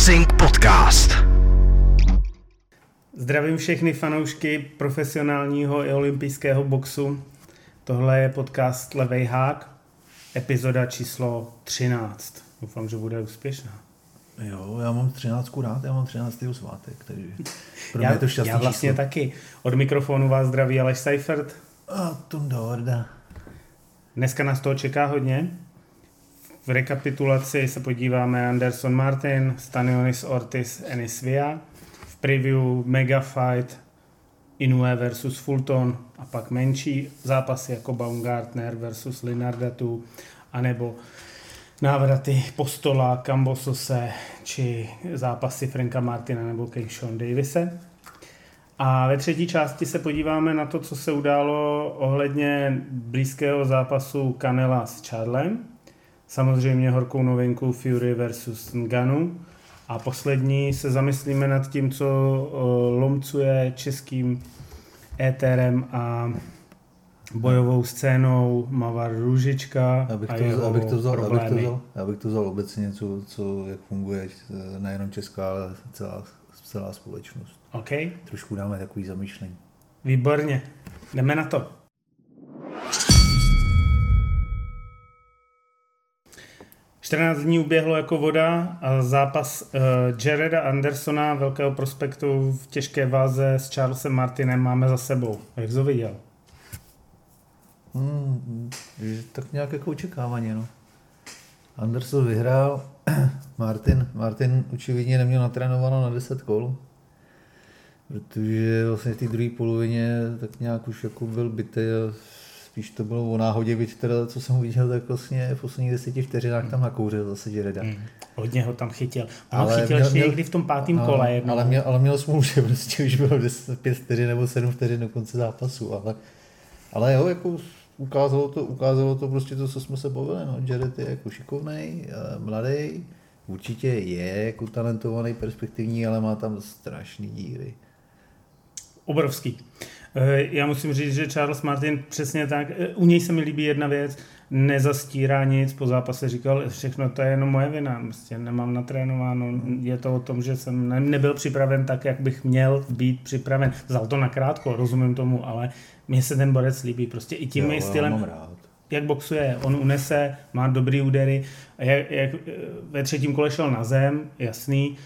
Boxing Podcast. Zdravím všechny fanoušky profesionálního i olympijského boxu. Tohle je podcast Levej hák, epizoda číslo 13. Doufám, že bude úspěšná. Jo, já mám 13 rád, já mám 13. svátek, takže pro mě Já, je to šťastný já vlastně číslo. taky. Od mikrofonu vás zdraví Aleš Seifert. A Tunda Horda. Dneska nás toho čeká hodně. V rekapitulaci se podíváme Anderson Martin, Stanionis Ortiz, Enis Via. V preview Mega Fight, Inoue versus Fulton a pak menší zápasy jako Baumgartner versus Linardatu, anebo návraty Postola, Kambosose či zápasy Franka Martina nebo Keishon Davise. A ve třetí části se podíváme na to, co se událo ohledně blízkého zápasu Canela s Charlem. Samozřejmě horkou novinku Fury versus Nganu. A poslední se zamyslíme nad tím, co lomcuje českým éterem a bojovou scénou Mavar Růžička Abych a to, jeho abych, to vzal, abych, to problémy. vzal, abych to vzal obecně, co, co, jak funguje eh, nejenom česká, ale celá, celá společnost. OK, Trošku dáme takový zamýšlení. výborně. Jdeme na to. Čtrnáct dní uběhlo jako voda a zápas uh, Jareda Andersona, velkého prospektu v těžké váze s Charlesem Martinem máme za sebou. Jak to viděl? Hmm, že tak nějak jako očekávání, no. Anderson vyhrál, Martin, Martin očividně neměl natrénováno na 10 kol, protože vlastně v té druhé polovině tak nějak už jako byl bytý a spíš to bylo o náhodě, byť teda, co jsem viděl, tak vlastně v posledních deseti vteřinách tam nakouřil zase Jareda. Hmm. Hodně ho tam chytil. Ho Ale chytil měl- ještě měl- někdy v tom pátém A- kole. jednou. Ale měl, ale měl smůlu, že prostě už bylo 10, 5 vteřin nebo 7 vteřin do konce zápasu, ale, ale jo, jako ukázalo to, ukázalo to prostě to, co jsme se bavili, no, Jared je jako šikovnej, eh, mladý, určitě je jako talentovaný, perspektivní, ale má tam strašný díry. Obrovský. Eh, Já musím říct, že Charles Martin přesně tak, eh, u něj se mi líbí jedna věc, nezastírá nic, po zápase říkal, všechno to je jenom moje vina, prostě nemám natrénováno, je to o tom, že jsem ne- nebyl připraven tak, jak bych měl být připraven. Vzal to nakrátko, rozumím tomu, ale mně se ten borec líbí, prostě i tím Jo, stylem, jak boxuje, on unese, má dobrý údery, jak, jak eh, ve třetím kole šel na zem, jasný,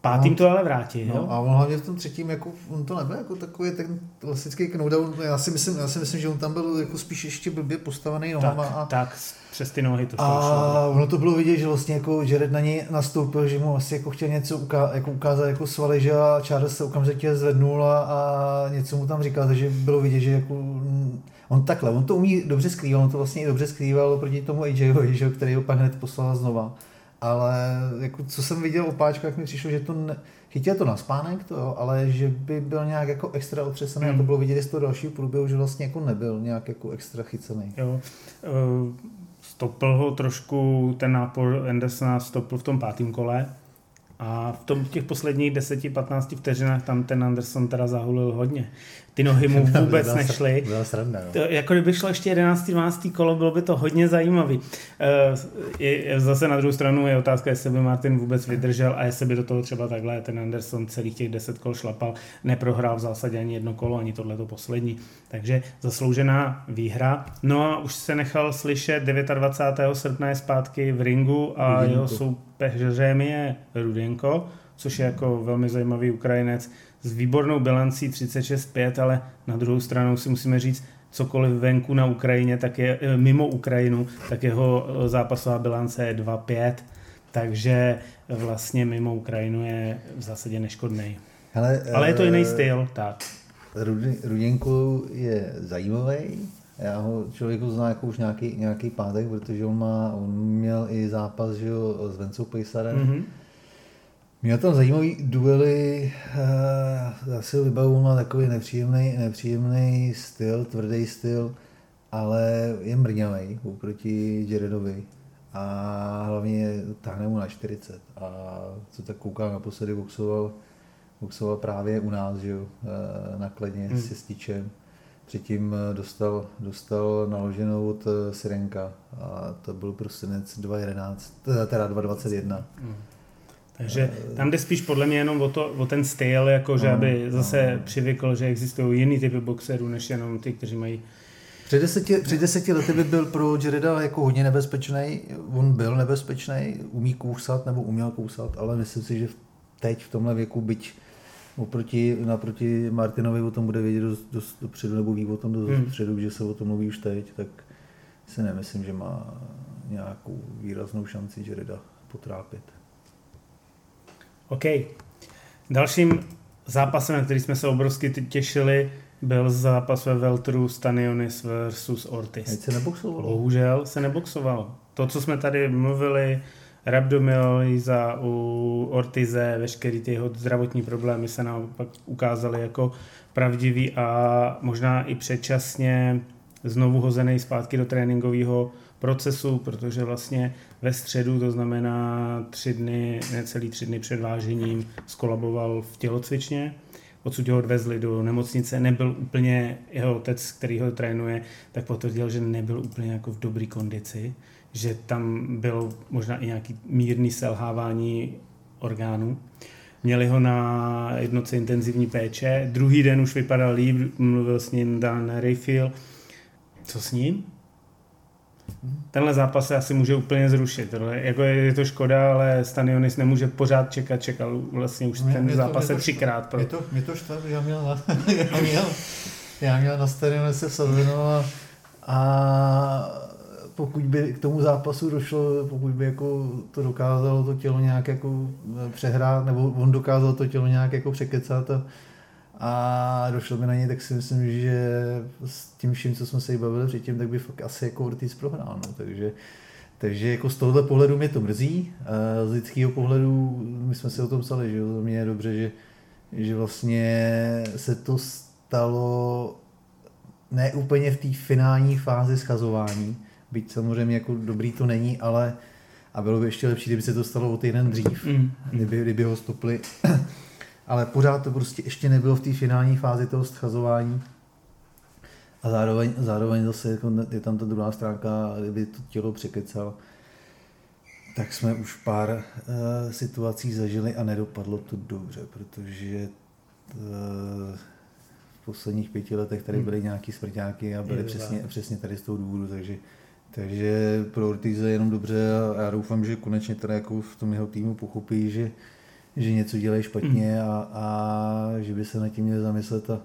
pátým No. to ale vrátí, jo? No, a on hlavně v tom třetím, jako, on to nebyl jako takový ten klasický knockdown, já si myslím, já si myslím, že on tam byl jako spíš ještě blbě postavený nohama tak, a, tak, přes ty nohy to šlo. A ono to bylo vidět, že vlastně jako Jared na něj nastoupil, že mu asi jako chtěl něco uká, jako ukázat jako svaly, že a Charles se okamžitě zvednul a, a něco mu tam říkal, takže bylo vidět, že jako mm, on takhle, on to umí dobře skrývat, on to vlastně i dobře skrýval proti tomu AJovi, že, jo, který ho pak hned poslal znova. Ale jako, co jsem viděl o páčkách, mi přišlo, že to ne, chytil to na spánek, to jo, ale že by byl nějak jako extra otřesený Hmm. a to bylo vidět z toho dalšího průběhu, že vlastně jako nebyl nějak jako extra chycený. Jo. eh, Stopl ho trošku, ten nápor Andersona stopl v tom pátém kole a v tom těch posledních 10-15 vteřinách tam ten Anderson teda zahulil hodně. Ty nohy mu vůbec Byla nešly. Byla sranda, no. To, jako kdyby šlo ještě 11. 12. kolo, bylo by to hodně zajímavý. Je, zase na druhou stranu je otázka, jestli by Martin vůbec vydržel a jestli by do toho třeba takhle ten Anderson celých těch 10 kol šlapal, neprohrál v zásadě ani jedno kolo, ani tohleto poslední. Takže zasloužená výhra. No a už se nechal slyšet 29. srpna je zpátky v ringu a Rudenko. jeho soupeřem je Rudenko, což je jako velmi zajímavý Ukrajinec s výbornou bilancí 36-5, ale na druhou stranu si musíme říct, cokoliv venku na Ukrajině, tak je eh, mimo Ukrajinu, tak jeho eh, zápasová bilance je 2-5, takže vlastně mimo Ukrajinu je v zásadě neškodný. Hele, Ale je to jiný eh, styl, tak. Rudi- Ruděnko je zajímavý. Já ho člověku zná jako už nějaký, nějaký pátek, protože on, má, on měl i zápas že jo, s Vencou Pejsarem. Mm-hmm. Měl tam zajímavý duely, eh, já si ho vybavu, má takový nepříjemný, nepříjemný styl, tvrdý styl, ale je mrňavý oproti Jaredovi a hlavně táhne mu na 40 a co tak koukám, naposledy boxoval, boxoval právě u nás, že jo, eh, na Kledně Hmm. s Sističem. Předtím eh, dostal, dostal naloženou od Sirenka a to byl prosinec 2.11, teda 2.21. Hmm. Takže tam jde spíš podle mě jenom o, to, o ten styl, jako že No, aby zase přivykl, že existují jiný typy boxerů, než jenom ty, kteří mají Před deseti, před deseti lety by byl pro Jareda jako hodně nebezpečný. On byl nebezpečný, umí kousat nebo uměl kousat, ale myslím si, že teď v tomhle věku, byť oproti, naproti Martinovi o tom bude vědět dost, dost dopředu, nebo ví o tom dost Hmm. dopředu, že se o tom mluví už teď, tak si nemyslím, že má nějakou výraznou šanci Jareda potrápit. OK. Dalším zápasem, na který jsme se obrovsky těšili, byl zápas ve Veltru Stanionis versus Teď Ortiz. se neboxovalo. Bohužel se neboxovalo. To, co jsme tady mluvili, Rabdomil u Ortize, veškerý ty jeho zdravotní problémy se naopak ukázaly jako pravdivý a možná i předčasně znovu hozený zpátky do tréninkového procesu, protože vlastně ve středu, to znamená tři dny, necelý tři dny před vážením, skolaboval v tělocvičně. Odsud ho odvezli do nemocnice, nebyl úplně, jeho otec, který ho trénuje, tak potvrdil, že nebyl úplně jako v dobré kondici, že tam bylo možná i nějaký mírný selhávání orgánů. Měli ho na jednotce intenzivní péče, druhý den už vypadal líp, mluvil s ním Dan Rayfield. Co s ním? Tenhle zápas se asi může úplně zrušit. Tohle, jako je, je to škoda, ale Stanionis nemůže pořád čekat, čekal vlastně už Mě- ten mě to- zápas se to třikrát. Pro... Mě to, mě to štve, já měl na, já měl, já měl na stadionu se vsazeno a, a pokud by k tomu zápasu došlo, pokud by jako to dokázalo to tělo nějak jako přehrát, nebo on dokázal to tělo nějak jako překecat a, a došlo by na něj, tak si myslím, že s tím vším, co jsme se jí bavili předtím, tak by fakt asi jako Ortiz prohrál. No. Takže, takže jako z tohohle pohledu mě to mrzí. Z lidského pohledu, my jsme si o tom psali, že za mě je dobře, že, že vlastně se to stalo ne úplně v té finální fázi schazování, byť samozřejmě jako dobrý to není, ale a bylo by ještě lepší, kdyby se to stalo o týden dřív, Mm. kdyby, kdyby ho stopli. Ale pořád to prostě ještě nebylo v té finální fázi toho schazování. A zároveň, zároveň zase jako je tam ta druhá stránka, kdyby to tělo překecal, tak jsme už pár uh, situací zažili a nedopadlo to dobře, protože uh, v posledních pěti letech tady Hmm. byly nějaký smrťáky a byly Je přesně, přesně tady z toho důvodu, takže takže pro Ortize je jenom dobře a já doufám, že konečně teda jako v tom jeho týmu pochopí, že, že něco dělají špatně Hmm. a, a že by se nad tím měli zamyslet a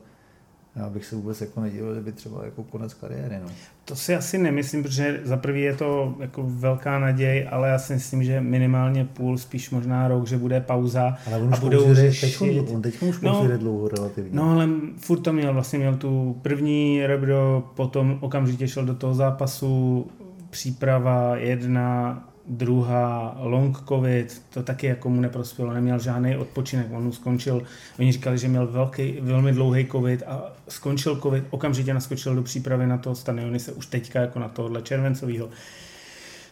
já bych se vůbec jako nedělal, kdyby třeba jako konec kariéry. No. To si asi nemyslím, protože za prvý je to jako velká naděj, ale já si myslím, že minimálně půl, spíš možná rok, že bude pauza Ale on a už budou řešit... teď, on teď už No. dlouho relativně. No ale furt to měl, vlastně měl tu první rebro, potom okamžitě šel do toho zápasu, příprava jedna, druhá, long covid, to taky jako mu neprospělo, neměl žádný odpočinek, on mu skončil, oni říkali, že měl velký, velmi dlouhý covid a skončil covid, okamžitě naskočil do přípravy na toho stadiony se už teďka jako na tohle červencového.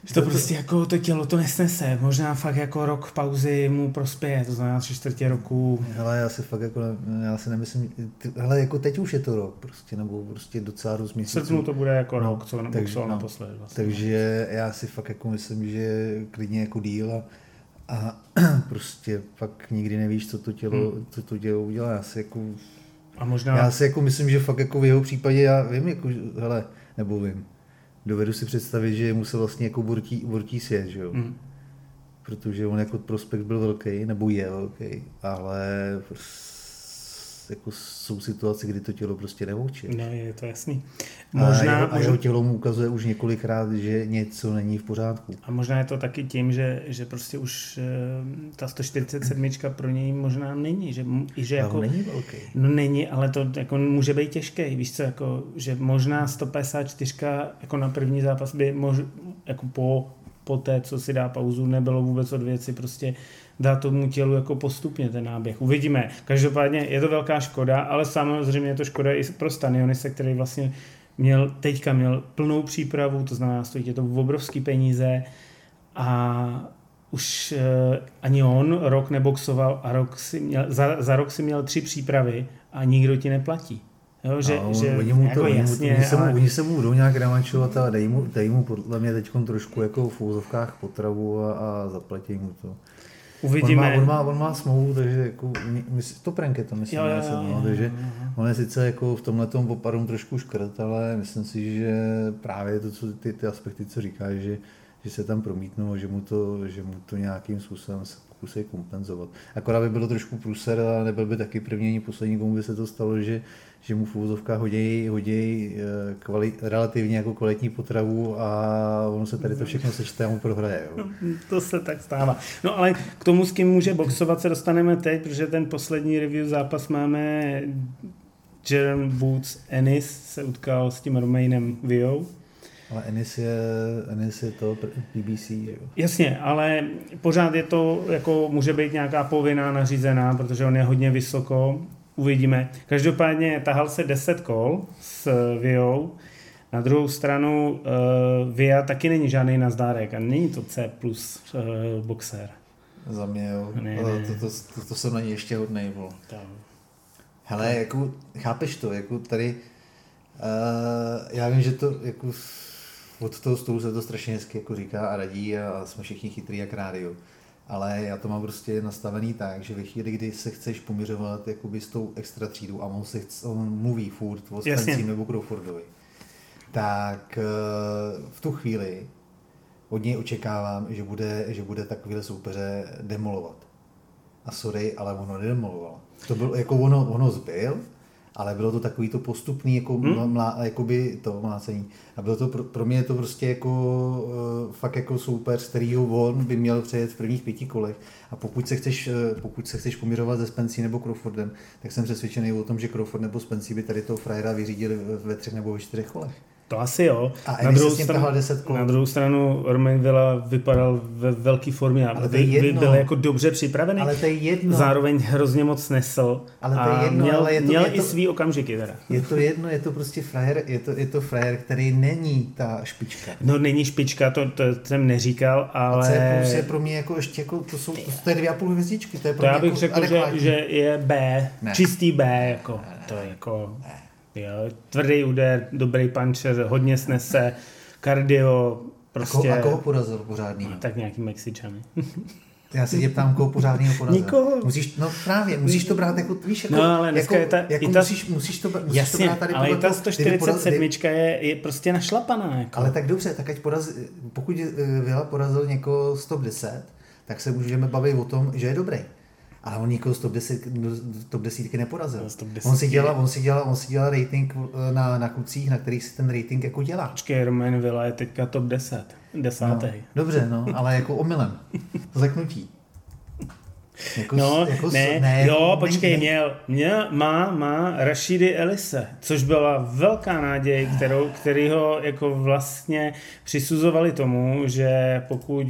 Že to prostě jako to tělo to nesnese, možná fakt jako rok pauzy mu prospěje, to znamená tři čtvrtě roku, Hele, já si fakt jako, ne- já si nemyslím, ty, hele, jako teď už je to rok prostě, nebo prostě docela dost měsíců. srpnu to bude jako No, rok, co takže- boxoval no. naposled. Vlastně. Takže já si fakt jako myslím, že klidně jako díl a, a prostě fakt nikdy nevíš, co to tělo, Hmm. co to tělo udělá. Já si jako, A možná... já si jako myslím, že fakt jako v jeho případě, já vím, jako, hele, nebo vím, dovedu si představit, že mu se vlastně jako bortí, bortí svět, že jo. Mm. protože on jako prospekt byl velký, nebo je velký, ale prostě jako jsou situace, kdy to tělo prostě nemůže. No, je to jasný. Možná, a, jeho, a jeho tělo mu ukazuje už několikrát, že něco není v pořádku. a možná je to taky tím, že, že prostě už eh, ta 147 pro něj možná není, že, že Jako, on není velký. no není, ale to jako může být těžké, víš co, jako, že možná 154 jako na první zápas by mož, jako po, po té, co si dá pauzu, nebylo vůbec od věci, prostě dá tomu tělu jako postupně ten náběh. Uvidíme. Každopádně je to velká škoda, ale samozřejmě je to škoda i pro Stanionise, který vlastně měl, teďka měl plnou přípravu, to znamená, stojí tě to obrovský peníze a už eh, ani on rok neboxoval a rok si měl, za, za rok si měl tři přípravy a nikdo ti neplatí. Jo, že, no, že oni, mu jako to, jasně, oni, se mu, ale- oni se mu budou nějak revančovat a dají mu, dají mu podle mě teď trošku jako v úzovkách potravu a, a zaplatí mu to. Uvidíme. On má, on má, on má smlouvu, takže jako, to prank je to, myslím, jo, jo, jo, no, takže on je sice jako v tomhle tom opadům trošku škrt, ale myslím si, že právě to, co ty, ty aspekty, co říkáš, že, že se tam promítnou, že mu to, že mu to nějakým způsobem se pokusí kompenzovat. Akorát by bylo trošku průser a nebyl by taky první ani poslední, komu by se to stalo, že, že mu úvozovkách hodí, hodí eh, kvali, relativně jako kvalitní potravu a ono se tady to všechno sečte a mu prohraje. Jo. To se tak stává. No ale k tomu, s kým může boxovat, se dostaneme teď, protože ten poslední review zápas máme Jerem Woods Ennis se utkal s tím Romainem Vio. Ale Ennis je, Ennis je to BBC, jo? Jasně, ale pořád je to, jako může být nějaká povinná nařízená, protože on je hodně vysoko uvidíme. Každopádně tahal se 10 kol s Viou. Na druhou stranu uh, Via taky není žádný nazdárek a není to C plus uh, boxer. Za mě jo. Ne, ne. To, to, to, to, jsem na něj ještě hodnej byl. Hele, jako, chápeš to, jako tady, uh, já vím, že to jako od toho stolu se to strašně hezky jako říká a radí a, a jsme všichni chytrý jak rádio ale já to mám prostě nastavený tak, že ve chvíli, kdy se chceš poměřovat jakoby s tou extra třídou a on, se chce, on mluví furt o Spencer nebo Crawfordovi, tak eh, v tu chvíli od něj očekávám, že bude, že bude takovýhle soupeře demolovat. A sorry, ale ono nedemoloval. To bylo, jako ono, ono zbyl, ale bylo to takový to postupný jako hmm? mlá, jakoby to mlácení. A bylo to pro, pro mě to prostě jako uh, fakt jako super, z kterýho on by měl přejet v prvních pěti kolech. A pokud se chceš, uh, pokud se chceš poměřovat se Spencí nebo Crawfordem, tak jsem přesvědčený o tom, že Crawford nebo Spencí by tady toho frajera vyřídili ve třech nebo ve čtyřech kolech. To asi jo. A na druhou, stranu, na druhou stranu Romain Villa vypadal ve velké formě a by, by byl jako dobře připravený. Ale to je jedno. Zároveň hrozně moc nesl. Ale to je jedno. Měl, ale je to, měl je to, i svý okamžiky teda. Je to jedno, je to prostě frajer, je to, je to frajer, který není ta špička. No není špička, to, to jsem neříkal, ale... A C plus je pro mě jako ještě jako, to jsou, to je dvě a půl hvězdičky. To, je pro to já bych jako řekl, že, že, je B, ne. čistý B, jako, ne, ne, to je jako... Ne Jo, tvrdý úder, dobrý puncher, hodně snese, kardio, prostě... A koho, a koho porazil pořádný? No, tak nějaký Mexičany. Já se tě ptám, koho pořádného porazil. Nikoho. Musíš, no právě, musíš to brát jako, víš, jako, no, ale dneska jako, je ta, jako ta, musíš, musíš to, musíš jasně, to brát tady ale ta 147 je, je prostě našlapaná. Jako. Ale tak dobře, tak ať porazil, pokud eh, Vila porazil někoho 110, tak se můžeme bavit o tom, že je dobrý ale on nikoho z top, 10, top desítky neporazil. Top on si dělal, on si dělal, on si dělal rating eh, na, na klucích, na kterých si ten rating jako dělá. Počkej, Roman Villa je teďka top 10, desátý. No, dobře, no, ale jako omylem, zleknutí. Jako, no, jako, ne, ne, jo, jako, počkej, ne, měl, měl, má, má Rashidy Elise, což byla velká náděj, kterou, který ho jako vlastně přisuzovali tomu, že pokud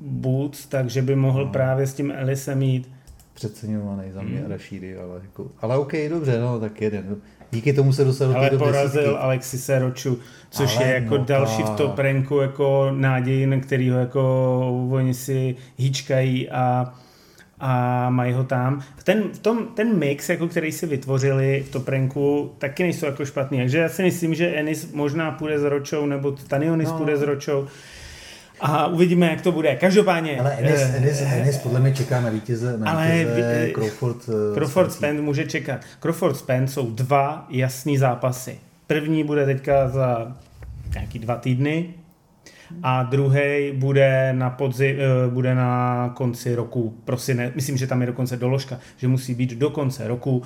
Boots, takže by mohl no. právě s tím Elisem mít přeceňovaný za mě hmm. Rashidi, ale, jako, ale OK, dobře, no, tak jeden. Díky tomu se dostal do té porazil Alexise Roču, což ale je jako no, další v top ranku jako náděj, na kterýho jako oni si hýčkají a a mají ho tam. Ten, v tom, ten mix, jako který si vytvořili v top ranku, taky nejsou jako špatný. Takže já si myslím, že Enis možná půjde s Ročou, nebo Tanionis no. půjde s Ročou. A uvidíme, jak to bude. Každopádně... Ale Ennis, uh, Ennis, Ennis podle mě čeká na vítěze, na ale vítěze uh, Crawford, uh, Crawford Spence může čekat. Crawford Spence jsou dva jasný zápasy. První bude teďka za nějaký dva týdny a druhý bude na podzi, bude na konci roku prosine. Myslím, že tam je dokonce doložka, že musí být do konce roku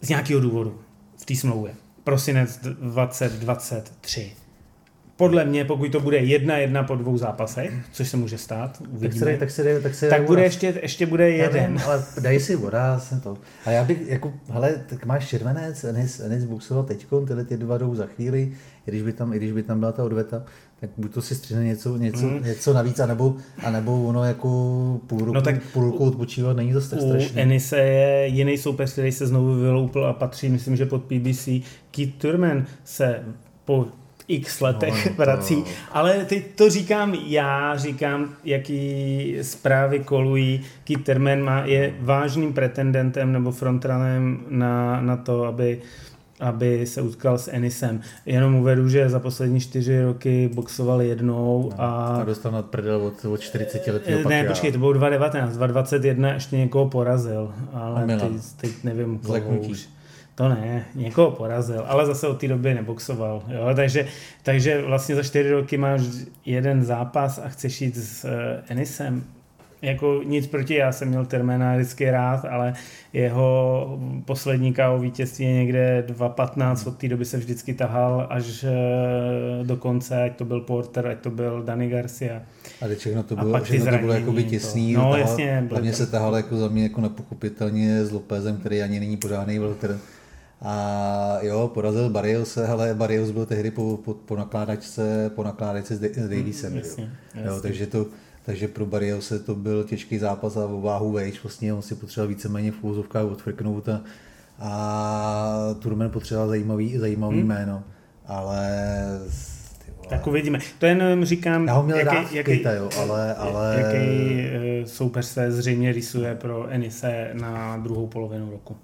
z nějakého důvodu v té smlouvě. Prosinec 2023 podle mě, pokud to bude jedna jedna po dvou zápasech, což se může stát, uvidíme, tak se, tak se, tak se tak bude ještě, ještě bude jeden. Nevím, ale dej si voda, to. A já bych, jako, hele, tak máš červenec, Enis, Enis buxoval teďko, tyhle ty dva jdou za chvíli, i když by tam, i když by tam byla ta odveta, tak buď to si střihne něco, něco, mm. něco navíc, anebo, anebo ono jako půl roku, no tak půl roku odpočívat není to tak strašné. Enise je jiný soupeř, který se znovu vyloupil a patří, myslím, že pod PBC. Keith Turman se po x letech no, vrací. To... Ale teď to říkám já, říkám, jaký zprávy kolují. Kitterman má, je vážným pretendentem nebo frontranem na, na to, aby aby se utkal s Enisem. Jenom uvedu, že za poslední čtyři roky boxoval jednou No, a... a dostal nad prdel od, od 40 letého Ne, počkej, to bylo 2019, 2021 ještě někoho porazil, ale teď, teď nevím koho už. To ne, někoho porazil, ale zase od té doby neboxoval. Jo? Takže, takže vlastně za čtyři roky máš jeden zápas a chceš jít s uh, Enisem. Jako nic proti, já jsem měl Termena vždycky rád, ale jeho poslední KO vítězství je někde 2.15, od té doby se vždycky tahal až eh, do konce, ať to byl Porter, ať to byl Dani Garcia. A teď všechno to bylo, všechno to bylo zranění, jakoby to- těsný. no, tahal- jasně, Hlavně to- se tahal jako za mě jako nepochopitelně s Lopezem, který ani není pořádný veltr. A jo, porazil Barriose, ale Barrios byl tehdy po, po, po nakládačce, po nakládačce s, Da- s Davisem. Mm, jo. jasně, Jo, takže, to, takže pro Barriose to byl těžký zápas a o váhu vejš, vlastně on si potřeboval víceméně v úvozovkách odfrknout a, a Turman potřeboval zajímavý, zajímavý Hmm. jméno. Ale Tak uvidíme. To jenom říkám, já ho měl jaký, rád, jaký, Keita, jo, ale, ale jaký eh, soupeř se zřejmě rysuje pro Enise na druhou polovinu roku.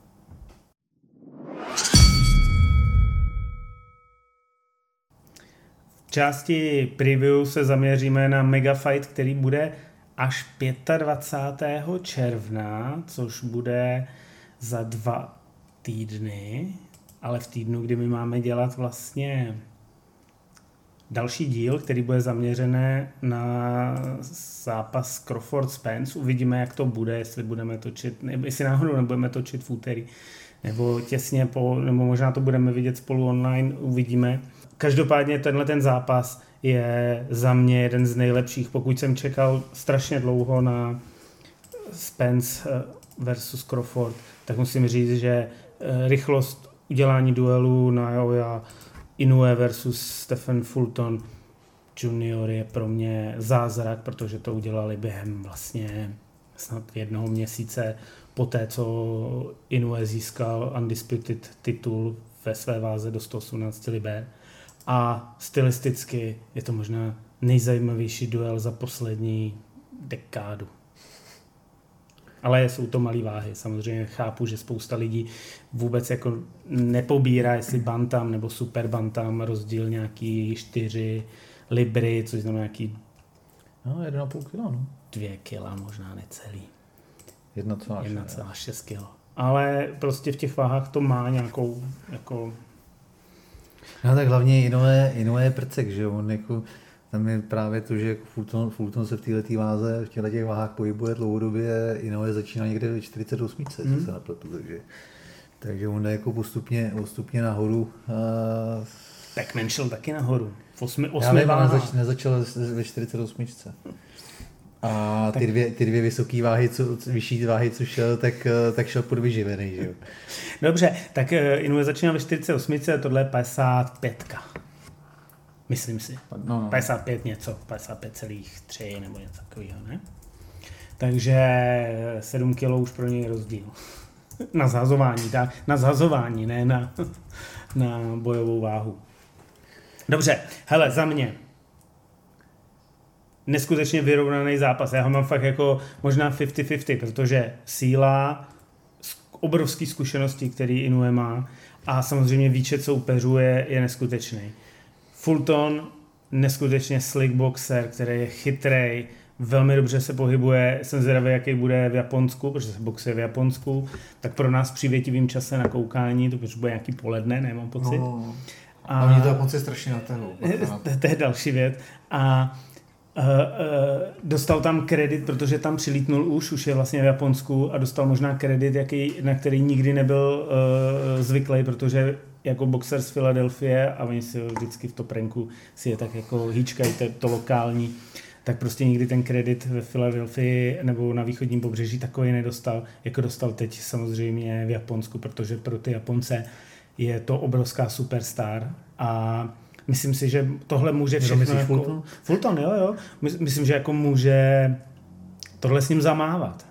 Části preview se zaměříme na Mega Fight, který bude až 25. června, což bude za dva týdny, ale v týdnu, kdy my máme dělat vlastně další díl, který bude zaměřené na zápas Crawford Spence. Uvidíme, jak to bude, jestli budeme točit, jestli náhodou nebudeme točit v úterý, nebo těsně po, nebo možná to budeme vidět spolu online, uvidíme. Každopádně tenhle ten zápas je za mě jeden z nejlepších, pokud jsem čekal strašně dlouho na Spence eh, versus Crawford, tak musím říct, že eh, rychlost udělání duelu na Joja Inoue versus Stephen Fulton Junior je pro mě zázrak, protože to udělali během vlastně snad jednoho měsíce po té, co Inoue získal undisputed titul ve své váze do 118 liber. A stylisticky je to možná nejzajímavější duel za poslední dekádu. Ale jsou to malé váhy. Samozřejmě chápu, že spousta lidí vůbec jako nepobírá, jestli bantam nebo super bantam, rozdíl nějaký 4 libry, což znamená nějaký No, 1,5 kg, no. 2 kila, možná necelý. 1,6. 1,6 kilo. Ale prostě v těch váhách to má nějakou jako No tak hlavně Inoue, Inoue je prcek, že on jako, tam je právě to, že jako Fulton, Fulton se v této váze, v těchto těch váhách pohybuje dlouhodobě, Inoue začíná někde ve 48, Hmm. hmm. se nepletu, takže, takže on jde jako postupně, postupně nahoru. A, Pac-Man šel taky nahoru. V osmi, já osmi vím, ale váhách. nezač, nezačal ve 48. A ty dvě, ty dvě vysoké váhy, co, vyšší váhy, co šel, tak, tak šel podvyživený, že jo. Dobře, tak eh, Inoue začíná ve 48, tohle je 55. Myslím si. No, no. 55 něco, 55,3 nebo něco takového, ne? Takže 7 kg už pro něj rozdíl. Na zhazování, tak, na zhazování, ne na, na bojovou váhu. Dobře, hele, za mě. Neskutečně vyrovnaný zápas. Já ho mám fakt jako možná 50-50, protože síla, sk- obrovský zkušenosti, který Inoue má a samozřejmě výčet soupeřů je, je neskutečný. Fulton, neskutečně slick boxer, který je chytrej, velmi dobře se pohybuje, jsem zvědavý, jaký bude v Japonsku, protože se boxuje v Japonsku, tak pro nás přívětivým čase na koukání, to už bude nějaký poledne, nemám pocit. No, A, a oni to Japonci strašně natahou. to, to je další věc. A uh, uh, dostal tam kredit, protože tam přilítnul už, už je vlastně v Japonsku a dostal možná kredit, jaký, na který nikdy nebyl uh, zvyklý, protože jako boxer z Filadelfie a oni si vždycky v toprenku si je tak jako hýčkají to, to lokální, tak prostě nikdy ten kredit ve Filadelfii nebo na východním pobřeží takový nedostal, jako dostal teď samozřejmě v Japonsku, protože pro ty Japonce je to obrovská superstar a myslím si, že tohle může všechno... myslíš jako, Fulton? Fulton, jo, jo. My- Myslím, že jako může tohle s ním zamávat.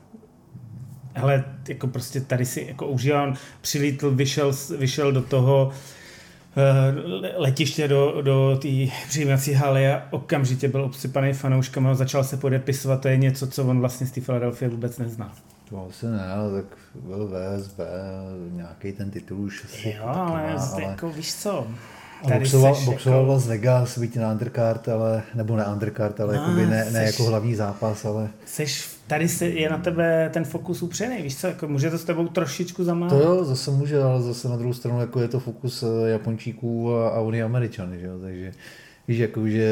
Hele, jako prostě tady si jako užívám, přilítl, vyšel, vyšel do toho eh, le- letiště do, do té přijímací haly a okamžitě byl obsypaný fanouškama a začal se podepisovat, to je něco, co on vlastně z té Filadelfie vůbec nezná. To asi ne, ale tak byl VSB, nějaký ten titul už asi Jo, ale, má, ale... jako víš co, Tady boxoval, boxoval jako... Las Vegas, byť na undercard, ale, nebo na undercard, ale no, ne, seš, ne jako hlavní zápas, ale... Seš, tady se, je na tebe ten fokus upřený, víš co, jako může to s tebou trošičku zamávat? To jo, zase může, ale zase na druhou stranu jako je to fokus eh, Japončíků a, a oni Američany, že jo, takže víš, jako, že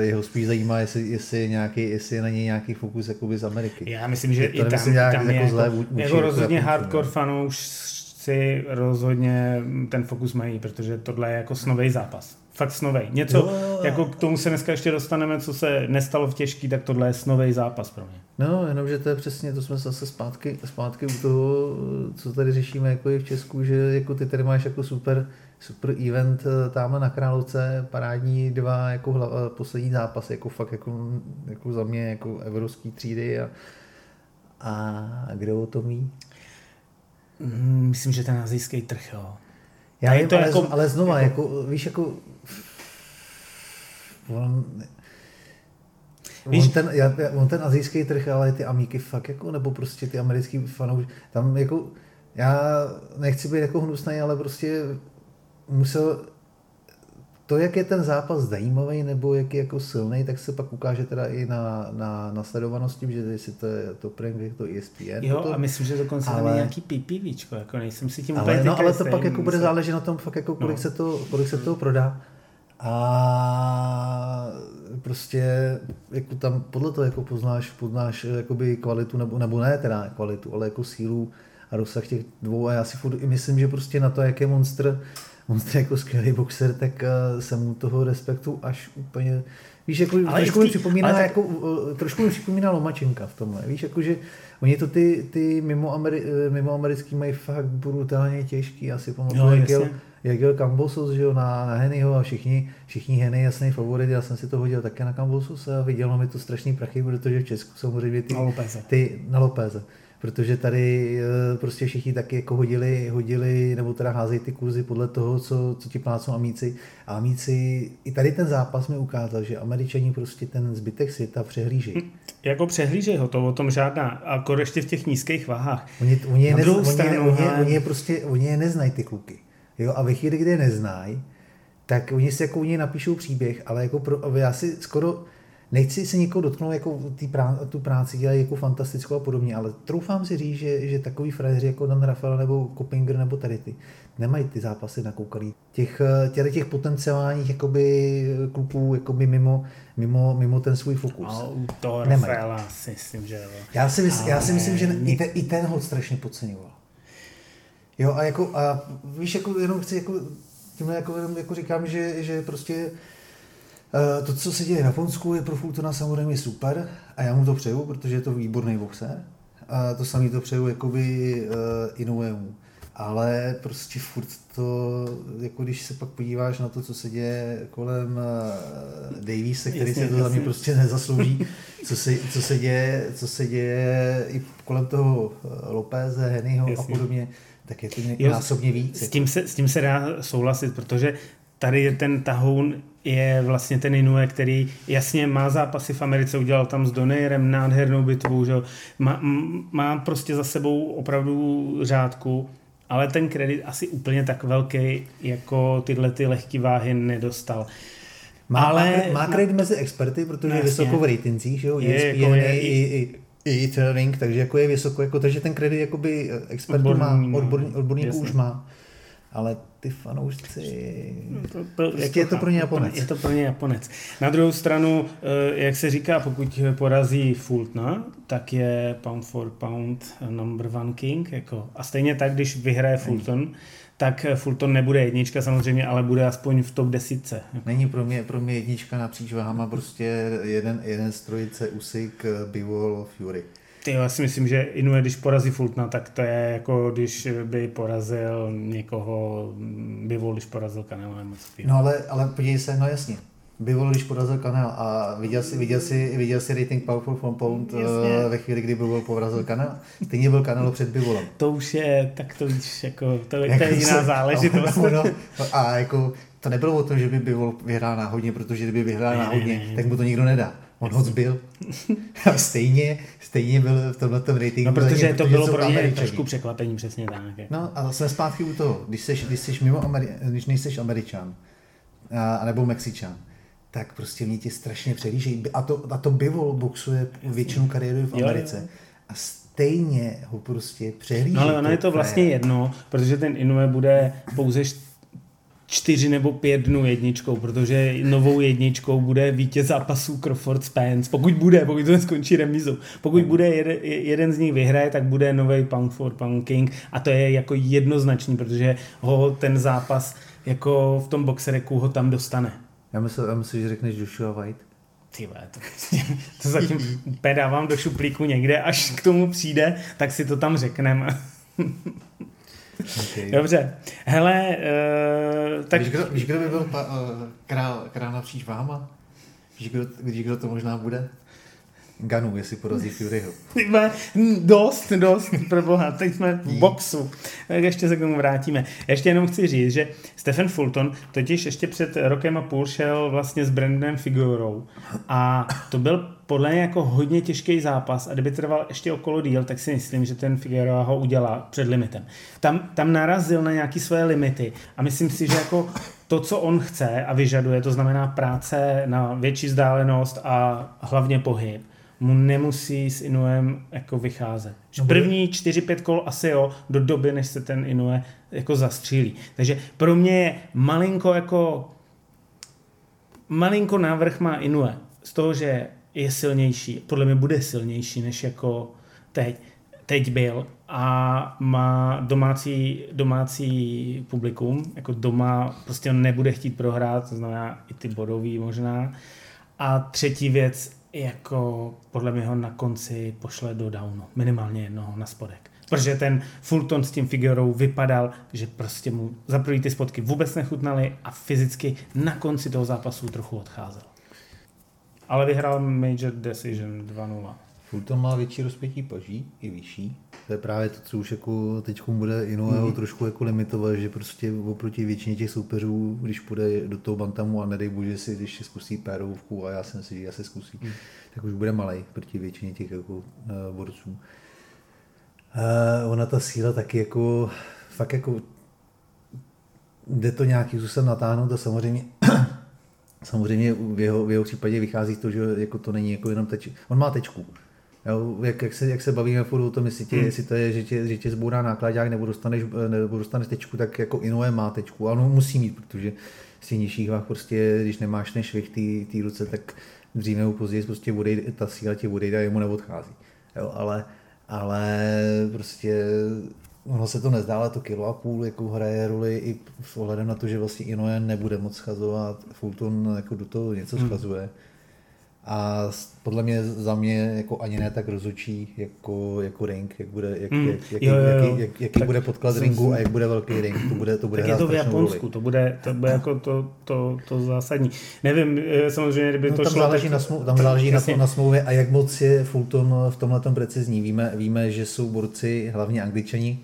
jeho spíš zajímá, jestli, jestli, je nějaký, jestli je na něj nějaký fokus jakoby z Ameriky. Já myslím, že to i tam, tam je jako, zlé, jako, jako rozhodně hardcore fanoušci rozhodně ten fokus mají, protože tohle je jako snový zápas. Fakt snovej. Něco, jo, jako k tomu se dneska ještě dostaneme, co se nestalo v těžký, tak tohle je snový zápas pro mě. No, jenomže to je přesně, to jsme zase zpátky, zpátky u toho, co tady řešíme jako i v Česku, že jako ty tady máš jako super super event eh, tam na Královce, parádní dva jako hla, eh, poslední zápasy, jako fakt jako, jako za mě jako evropský třídy a, a kdo o tom ví? Mm, myslím, že ten azijský trh, jo. Já je to ale, jako, ale znova, jako, jako víš, jako on, Víš, on ten, já, on ten azijský trh, ale ty amíky fakt jako, nebo prostě ty americký fanoušky, tam jako, já nechci být jako hnusný, ale prostě musel to, jak je ten zápas zajímavý nebo jak je jako silný, tak se pak ukáže teda i na, na, na sledovanosti, že jestli to je to prank, je to ESPN. Jo, to, a myslím, že dokonce ale, nějaký PPVčko, jako nejsem si tím ale, úplně no, ale to pak jako bude záležet na tom, fakt jako kolik, no. se to, kolik se toho prodá. A prostě jako tam podle toho jako poznáš, poznáš jakoby kvalitu, nebo, nebo ne teda kvalitu, ale jako sílu a rozsah těch dvou a já si furt myslím, že prostě na to, jak je Monster Monster jako skvělý boxer, tak uh, jsem mu toho respektu až úplně Víš, jako ale trošku, mi připomíná, ale jako, uh, trošku mi připomíná Lomačenka v tomhle. Víš, jako, že oni to ty, ty mimo, Ameri, eh, mimo americký mají fakt brutálně těžký. Asi pamatuju, jak, jel, jak jel Kambosos, že jo, na, na Hennyho a všichni, všichni Henny jasný favorit. Já jsem si to hodil také na Kambosos a vidělo mi to strašný prachy, protože v Česku samozřejmě ty, na Lopeze. ty na Lopeze protože tady eh, prostě všichni taky jako hodili, hodili nebo teda házejí ty kurzy podle toho, co, co ti plácnou amíci. A amíci, i tady ten zápas mi ukázal, že američani prostě ten zbytek světa přehlíží. Hm, jako přehlížej ho, to o tom žádná. A ještě v těch nízkých váhách. Oni, oni, je, nez, oni, oni, oni, je prostě, oni je neznají ty kluky. Jo, a ve chvíli, kdy je neznají, tak oni si jako oni napíšou příběh, ale jako pro, já si skoro, nechci se někoho dotknout, jako tý prá, tu práci dělají jako fantastickou a podobně, ale troufám si říct, že, že takový frajeři jako Dan Rafael nebo Kopinger nebo tady ty nemají ty zápasy nakoukaný. Těch, těch, těch potenciálních jakoby, kluků jakoby mimo, mimo, mimo ten svůj fokus. A u toho Rafaela si myslím, že jo. Já si, mysl, já si myslím, že i, ten, i ten ho strašně podceňoval. Jo a jako, a víš, jako jenom chci, jako, tím jako, jako říkám, že, že prostě to, co se děje na Japonsku, je pro Fultona samozřejmě super a já mu to přeju, protože je to výborný boxer. A to samý to přeju jakoby uh, Inouemu. Ale prostě furt to, jako když se pak podíváš na to, co se děje kolem uh, Daviese, který jasně, se to za mě prostě nezaslouží, co se, co se děje, co se děje i kolem toho Lopéze, Hennyho a podobně, tak je to násobně víc. S tím, se, s tím se dá souhlasit, protože tady je ten tahoun je vlastně ten Inoue, který jasně má zápasy v Americe, udělal tam s Donairem nádhernou bitvu, že má, má prostě za sebou opravdu řádku, ale ten kredit asi úplně tak velký, jako tyhle ty lehké váhy nedostal. Má, ale, má kredit mezi experty, protože jasně. je vysoko v ratingcích, že jo? Je, je, jako je, i, i, i, i training, takže jako je vysoko, jako, takže ten kredit jakoby expertů má, odborníků odborníků už má ale ty fanoušci, to, to, prostě jako je to pro ně Japonec. Je to pro ně Japonec. Na druhou stranu, eh, jak se říká, pokud porazí Fultna, tak je pound for pound number one king. Jako. A stejně tak, když vyhraje Fulton, tak Fulton nebude jednička samozřejmě, ale bude aspoň v top desítce. Není pro mě, pro mě jednička napříč váhama prostě jeden, jeden z trojice Usyk, Bivol, Fury. Ty já si myslím, že Inoue, když porazí Fultna, tak to je jako když by porazil někoho, Bivol, když porazil Canelo No ale, ale podívej se, no jasně. Bivol, když porazil Canelo a viděl si, viděl si, viděl si rating Powerful from Pound uh, ve chvíli, kdy Bivol porazil Canelo. Stejně byl Canelo před Bivolem. To už je, tak to víš, jako, to, jako to je jiná záležitost. No, no, a jako to nebylo o tom, že by Bivol vyhrál náhodně, protože kdyby vyhrál ne, náhodně, ne, ne. tak mu to nikdo nedá. On hoc byl. A stejně, stejně byl v tomhle ratingu. No, protože země, to bylo pro Američani. trošku překvapení, přesně tak. jako. No a jsme zpátky u toho, když jsi, když jsi mimo Ameri- když nejseš Američan, a, anebo Mexičan, tak prostě mě tě strašně přelížejí. A to, a to Bivol boxuje většinu kariéry v Jo, Americe. jo. A stejně ho prostě přehlíží. No ale ono je to vlastně jedno, protože ten Inoue bude pouze čtyři nebo pět dnů jedničkou, protože novou jedničkou bude vítěz zápasů Crawford Spence, pokud bude, pokud to skončí remízou. Pokud bude jeden, jeden z nich vyhraje, tak bude nový Pound for Pound King a to je jako jednoznačný, protože ho ten zápas jako v tom boxereku ho tam dostane. Já myslím, já myslím, že řekneš Joshua White. Ty vole, to, to zatím úplně dávám do šuplíku někde, až k tomu přijde, tak si to tam řekneme. Okay. Dobře, hele, uh, tak Víš, kdo, víš, kdo by byl pa, uh, král, král napříč váma? Víš kdo, víš, kdo to možná bude? Ganu, jestli porazí Furyho. Dost, dost, pro boha, teď jsme v boxu. Tak ještě se k tomu vrátíme. Ještě jenom chci říct, že Stephen Fulton totiž ještě před rokem a půl šel vlastně s Brandonem Figurou a to byl podle mě jako hodně těžký zápas a kdyby trval ještě okolo díl, tak si myslím, že ten Figueroa ho udělá před limitem. Tam, tam narazil na nějaké své limity a myslím si, že jako to, co on chce a vyžaduje, to znamená práce na větší vzdálenost a hlavně pohyb, mu nemusí s Inuem jako vycházet. Bude- První 4-5 kol asi jo, do doby, než se ten Inue jako zastřílí. Takže pro mě je malinko jako malinko návrh má Inue z toho, že je silnější, podle mě bude silnější, než jako teď, teď byl a má domácí, domácí publikum, jako doma prostě on nebude chtít prohrát, to znamená i ty bodový možná. A třetí věc, jako podle mě ho na konci pošle do downu, minimálně jednoho na spodek. Protože ten Fulton s tím Figurou vypadal, že prostě mu za první ty spotky vůbec nechutnaly a fyzicky na konci toho zápasu trochu odcházel. Ale vyhrál Major Decision 2-0. Fulton má větší rozpětí paží, i vyšší. To je právě to, co už jako teď bude Inoue mm. trošku jako limitovat, že prostě oproti většině těch soupeřů, když půjde do toho bantamu a nedej bože si, když si zkusí pérovku a já jsem si, že já se zkusí, mm. tak už bude malej proti většině těch jako uh, borců. Uh, ona ta síla taky jako, fakt jako jde to nějakým způsobem natáhnout a samozřejmě samozřejmě v jeho, v jeho případě vychází toho, že jako to není jako jenom teč, on má tečku. Jo, jak, jak, se, jak se bavíme furt o tom, jestli, tě, Hmm. jestli to je, že tě, že tě zbourá nákladák nebo dostaneš, nebo dostaneš tečku, tak jako Inoue má tečku, ale on musí mít, protože z těch nižších váh prostě, když nemáš ten švih té ruce, tak dřív nebo později prostě odejde, ta síla tě odejde a jemu neodchází. Jo, ale, ale prostě ono se to nezdá, ale to kilo a půl jako hraje roli i s ohledem na to, že vlastně Inoue nebude moc schazovat, Fulton jako do toho něco Hmm. A podle mě za mě jako ani ne tak rozhodčí jako, jako ring, jak bude, jak, Mm, jak, jaký, jo, jo, jo. jaký, jak, jaký Tak bude podklad jsem ringu a jak bude velký ring, to bude, to bude Tak je to v Japonsku, roli. to bude, to bude jako to, to, to zásadní. Nevím, eh, samozřejmě, kdyby No, to tam šlo... záleží, tak- na, smlou, tam záleží na, na smlouvě a jak moc je Fulton v tomhle tom precizní. Víme, víme, že jsou borci, hlavně angličani,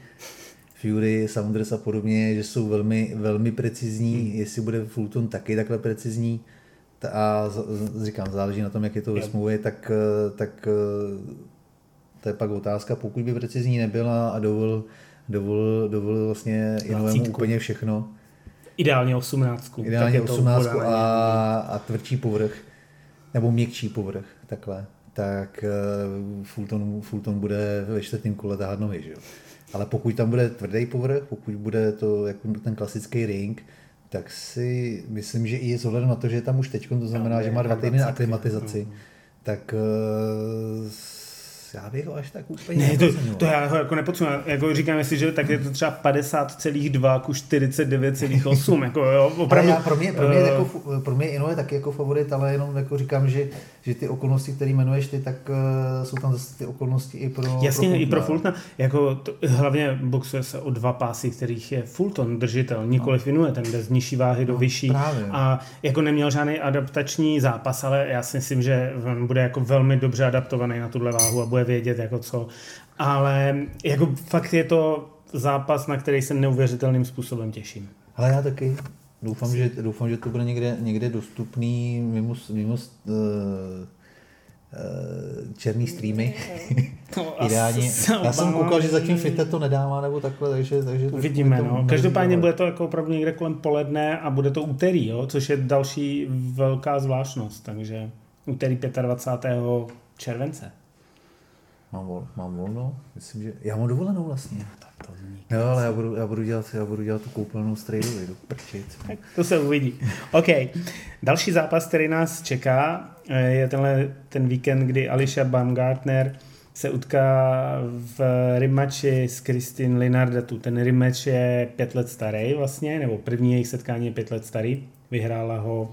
Fury, Saunders a podobně, že jsou velmi, velmi precizní, Hmm. jestli bude Fulton taky takhle precizní. A říkám, záleží na tom, jak je to ve smlouvě, tak, eh, tak eh, to je pak otázka. Pokud by precizní nebyla a dovolil, dovolil, dovolil vlastně Dvacítku. úplně všechno, Ideálně 18. Ideálně tak je to 18 podání. a, a tvrdší povrch, nebo měkčí povrch, takhle, tak Fulton, Fulton bude ve čtvrtém kole tahat nohy, že jo. Ale pokud tam bude tvrdý povrch, pokud bude to jako ten klasický ring, tak si myslím, že i s ohledem na to, že je tam už teď, to znamená, že má dva týdny na aklimatizaci, tak uh, já bych ho až tak úplně Ne, to, to já ho jako nepotřebuji. Jako říkám si, že tak je to třeba 50,2 ku 49,8. jako jo, opravdu. Ale já, pro mě, pro mě, eh, jako, pro mě Ino je taky jako favorit, ale jenom jako říkám, že, že ty okolnosti, které jmenuješ ty, tak uh, jsou tam zase ty okolnosti i pro Jasně, pro i pro Fultona. Jako to, hlavně boxuje se o dva pásy, kterých je Fulton držitel, nikoliv Inuje, ten jde z nižší váhy do No, vyšší. právě. A jako neměl žádný adaptační zápas, ale já si myslím, že on bude jako velmi dobře adaptovaný na tuhle váhu a bude vědět jako co. Ale jako fakt je to zápas, na který se neuvěřitelným způsobem těším. Ale já taky. Doufám, že, doufám, že to bude někde, někde dostupný mimo, mimo uh, černý streamy. Ideálně. Já jsem koukal, že zatím Fite to nedává nebo takhle, takže... takže Uvidíme, no. Každopádně bude to jako opravdu někde kolem poledne a bude to úterý, jo, což je další velká zvláštnost, takže úterý 25. července. Mám, vol, mám volno? Myslím, že... Já mám dovolenou vlastně. Tak to jo, ale já budu, já budu, dělat, já budu dělat tu koupelnou strejdu, jdu prčit. To se uvidí. OK. Další zápas, který nás čeká, eh, je tenhle ten víkend, kdy Alicia Baumgartner se utká v rematchi s Kristin Linardatu. Ten rematch je pět let starý vlastně, nebo první jejich setkání je pět let starý. Vyhrála ho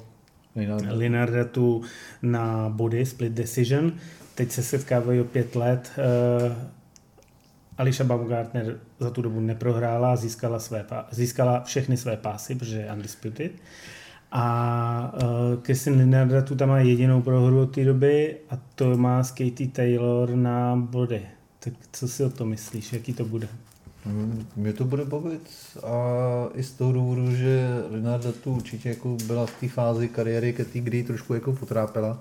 Linardatu na body, split decision. Teď se setkávají o pět let. Uh, Alicia Baumgartner za tu dobu neprohrála, získala, své, získala všechny své pásy, protože je undisputed. A uh, Kristin Linarda tu tam má jedinou prohru od té doby a to má s Katie Taylor na body. Tak co si o to myslíš, jaký to bude? Mm, mě to bude bavit a i z toho důvodu, že Linarda tu určitě jako byla v té fázi kariéry, kdy trošku jako potrápila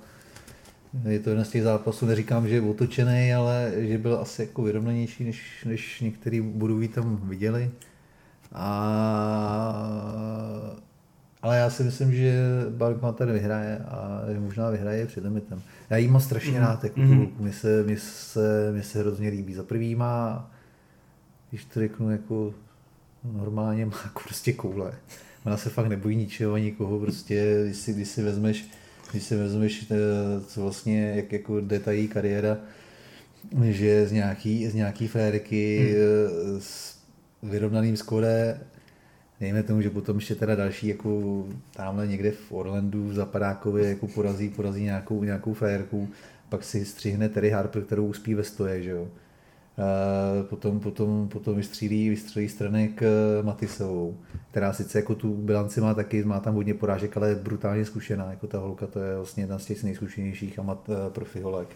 je to jeden z těch zápasů, neříkám, že je otočený, ale že byl asi jako vyrovnanější, než, než některý budoví tam viděli. A, ale já si myslím, že tady vyhraje a že možná vyhraje před limitem. Já jí mám strašně mm. rád, jako mm. Mně se, mě, se, mě se hrozně líbí. Za prvý má, když to řeknu jako normálně, má jako prostě koule. Ona se fakt nebojí ničeho, nikoho, prostě, když si, když si vezmeš když si vezmeš, eh, co vlastně, jak jako jde ta její kariéra, že z nějaký, z nějaký férky hmm. s vyrovnaným skore, dejme tomu, že potom ještě teda další, jako tamhle někde v Orlandu, v Zapadákově, jako porazí, porazí nějakou, nějakou férku, pak si střihne Terry Harper, kterou uspí ve stoje, že jo potom, potom, potom vystřílí, vystřílí stranek eh, Matisovou, která sice jako tu bilanci má taky, má tam hodně porážek, ale je brutálně zkušená, jako ta holka, to je vlastně jedna z těch nejzkušenějších amat eh, profi holek.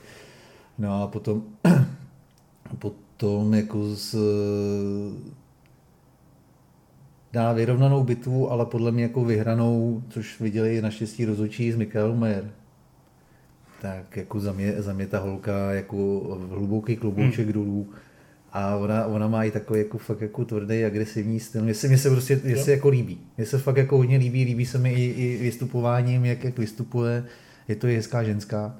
No a potom, potom jako z, dá vyrovnanou bitvu, ale podle mě jako vyhranou, což viděli naštěstí rozhodčí z Michael Mayer, tak jako za mě, za mě ta holka jako hluboký klubouček hmm. dolů a ona, ona má i takový jako fakt jako tvrdý, agresivní styl. Mně se, mně se prostě mně se jako líbí. Mně se fakt jako hodně líbí, líbí se mi i, i vystupováním, jak, jak vystupuje. Je to i hezká ženská.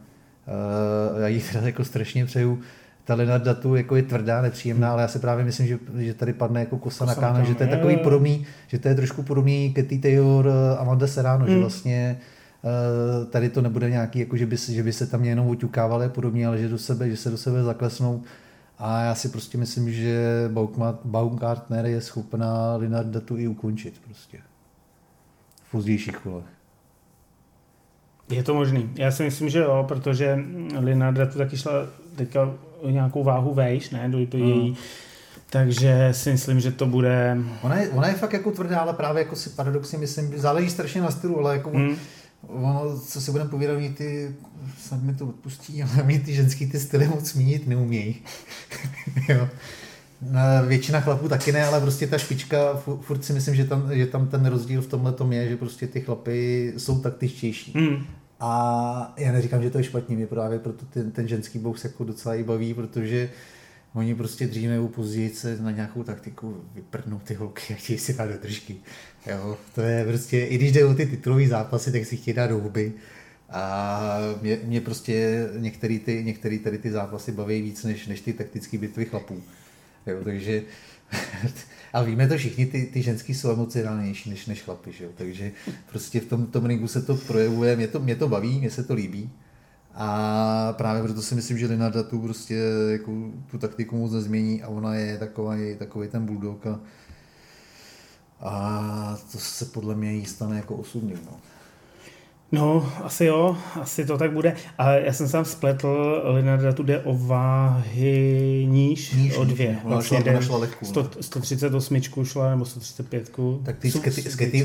Uh, já jí teda jako strašně přeju. Ta Lenarda tu jako je tvrdá, nepříjemná, ale já si právě myslím, že, že tady padne jako kosa, kosa na kámen, že to je takový podobný, že to je trošku podobný Katy Taylor, eh, Amanda Serrano, mm. že hmm. vlastně tady to nebude nějaký, jako že by, že by se tam jenom uťukávali a podobně, ale že, do sebe, že se do sebe zaklesnou. A já si prostě myslím, že Baumgartner je schopná Linarda tu i ukončit prostě. V pozdějších kolech. Je to možný. Já si myslím, že jo, protože Linarda tu taky šla teďka o nějakou váhu vejš, ne, do to její mm. Takže si myslím, že to bude... Ona je, ona je fakt jako tvrdá, ale právě jako si paradoxně myslím, záleží strašně na stylu, ale jako mm ono, co si budeme povídat, oni ty, snad mi to odpustí, ale oni ty ženský ty styly moc mínit neumějí. jo. Většina chlapů taky ne, ale prostě ta špička, furt si myslím, že tam, že tam ten rozdíl v tomhle tom je, že prostě ty chlapy jsou taktičtější. Mm. A já neříkám, že to je špatně, mě právě proto ten, ten ženský box jako docela i baví, protože oni prostě dřív nebo později se na nějakou taktiku vyprdnou ty holky a chtějí si dát do držky. Jo, to je prostě, i když jde o ty titulové zápasy, tak si chtějí dát do huby. A mě, mě prostě některé ty, některý tady ty zápasy baví víc než, než ty taktické bitvy chlapů. Jo, takže a víme to všichni, ty, ty ženský jsou emocionálnější než, než chlapy, že jo? takže prostě v tom, tom ringu se to projevuje, mě to, mě to baví, mě se to líbí a právě proto si myslím, že Linarda tu prostě jako, tu taktiku moc nezmění a ona je takový, takový ten bulldog a, a to se podle mě jí stane jako osudným. No. No, asi jo, asi to tak bude. A já jsem sám spletl, Linarda tu jde o váhy níž, níž o dvě. Ona vlastně šla, šla lehkou. 100, 138 šla, nebo 135. Tak ty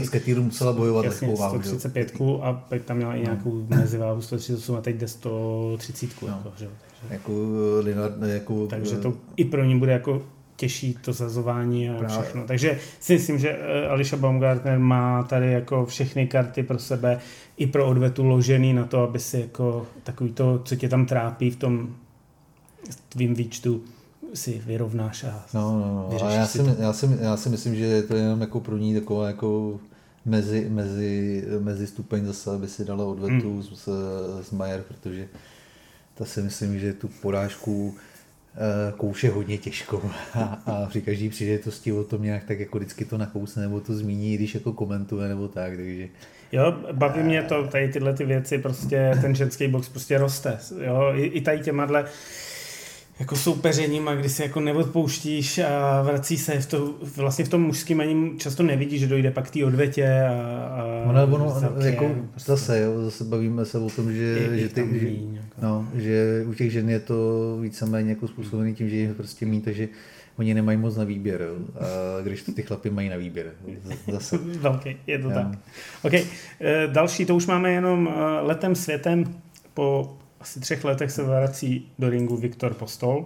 z Ketýru musela bojovat jasně, lehkou váhu. 135 a pak tam měla i nějakou no. meziváhu 138 a teď jde 130. No. Jako, že? Takže, jako, Linard, jako, takže to i pro ní bude jako těší to zazování a Právě. všechno. Takže si myslím, že eh, Ališa Baumgartner má tady jako všechny karty pro sebe i pro odvetu ložený na to, aby si jako takový to, co tě tam trápí v tom tvým výčtu, si vyrovnáš a No, no, no. A já si, já, si, já si myslím, že to je jenom jako pro ní taková jako mezi, mezi, mezi stupeň zase, aby si dala odvetu hmm. z, z Majer, protože ta si myslím, že tu porážku eh, kouše hodně těžko a, a při každý příležitosti o tom nějak tak jako vždycky to nakousne nebo to zmíní, když jako komentuje nebo tak, takže Jo, baví mě to, tady tyhle ty věci, prostě ten ženský box prostě roste, jo, i, i tady těma dle, jako soupeřením a kdy si jako neodpouštíš a vrací se v to, vlastně v tom mužském ani často nevidíš, že dojde pak k té odvetě a, a ono, ono, jako prostě. zase, jo, zase bavíme se o tom, že, je, že, ty, že, jako. no, že u těch žen je to víceméně jako způsobený tím, že je prostě mít, takže oni nemají moc na výběr, když to ty chlapy mají na výběr. Zase. Velký, je to jo. tak. OK, eh, další, to už máme jenom eh, letem světem po asi třech letech se vrací do ringu Viktor Postol.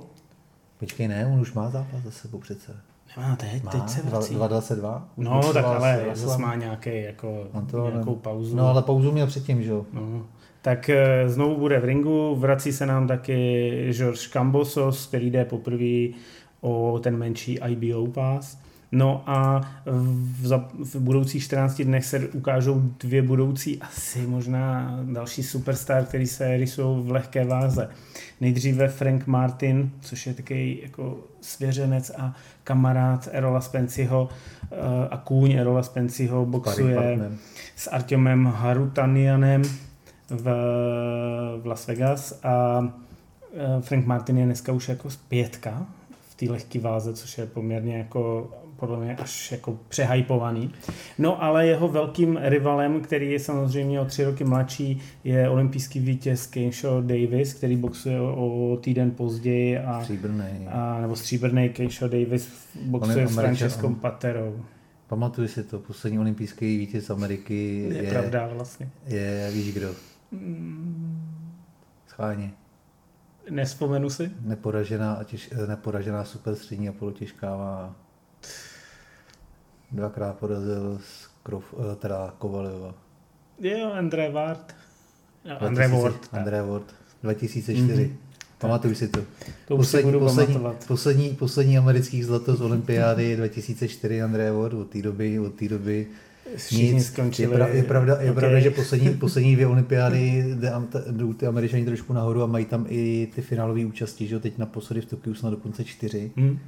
Počkej, ne, on už má zápas za sebou přece. Nemá teď, má, teď se vrací. 2.22? No, tak ale zase má nějaký, jako, to, nějakou pauzu. No, ale pauzu měl předtím, že jo? No. Tak eh, znovu bude v ringu, vrací se nám taky George Cambosos, který jde poprvé o ten menší IBO pass. No a v, v budoucích 14 dnech se ukážou dvě budoucí, asi možná další superstar, který se rysují v lehké váze. Nejdříve Frank Martin, což je takový jako svěřenec a kamarád Erola Spenciho eh, a kůň Erola Spenciho boxuje s Artemem Harutanianem v, v Las Vegas a eh, Frank Martin je dneska už jako pětka v té lehké váze, což je poměrně jako podle mě až jako přehypovaný. No ale jeho velkým rivalem, který je samozřejmě o tři roky mladší, je olympijský vítěz Kenshaw Davis, který boxuje o týden později. A, stříbrný. A, nebo stříbrný Kenshaw Davis boxuje s Francescom Paterou. Pamatuju si to, poslední olympijský vítěz Ameriky je, je pravda vlastně. Je, víš kdo? Schválně. Nespomenu si? Neporažená, těž, neporažená super střední a polotěžká dvakrát porazil z Krof, eh, teda Kovaljova. Jo, André Ward. No, André Ward. André Ward. 2004. Mm-hmm. Pamatuju si to. To poslední, budu poslední, poslední, poslední amerických zlato z olympiády 2004 André Ward. Od té doby, od té doby nic. Skončili. Je, pra, je, pravda, je okay. pravda, že poslední, poslední dvě olympiády jdou ty američani trošku nahoru a mají tam i ty finálové účasti, že jo, teď naposledy v Tokiu snad dokonce čtyři. Mm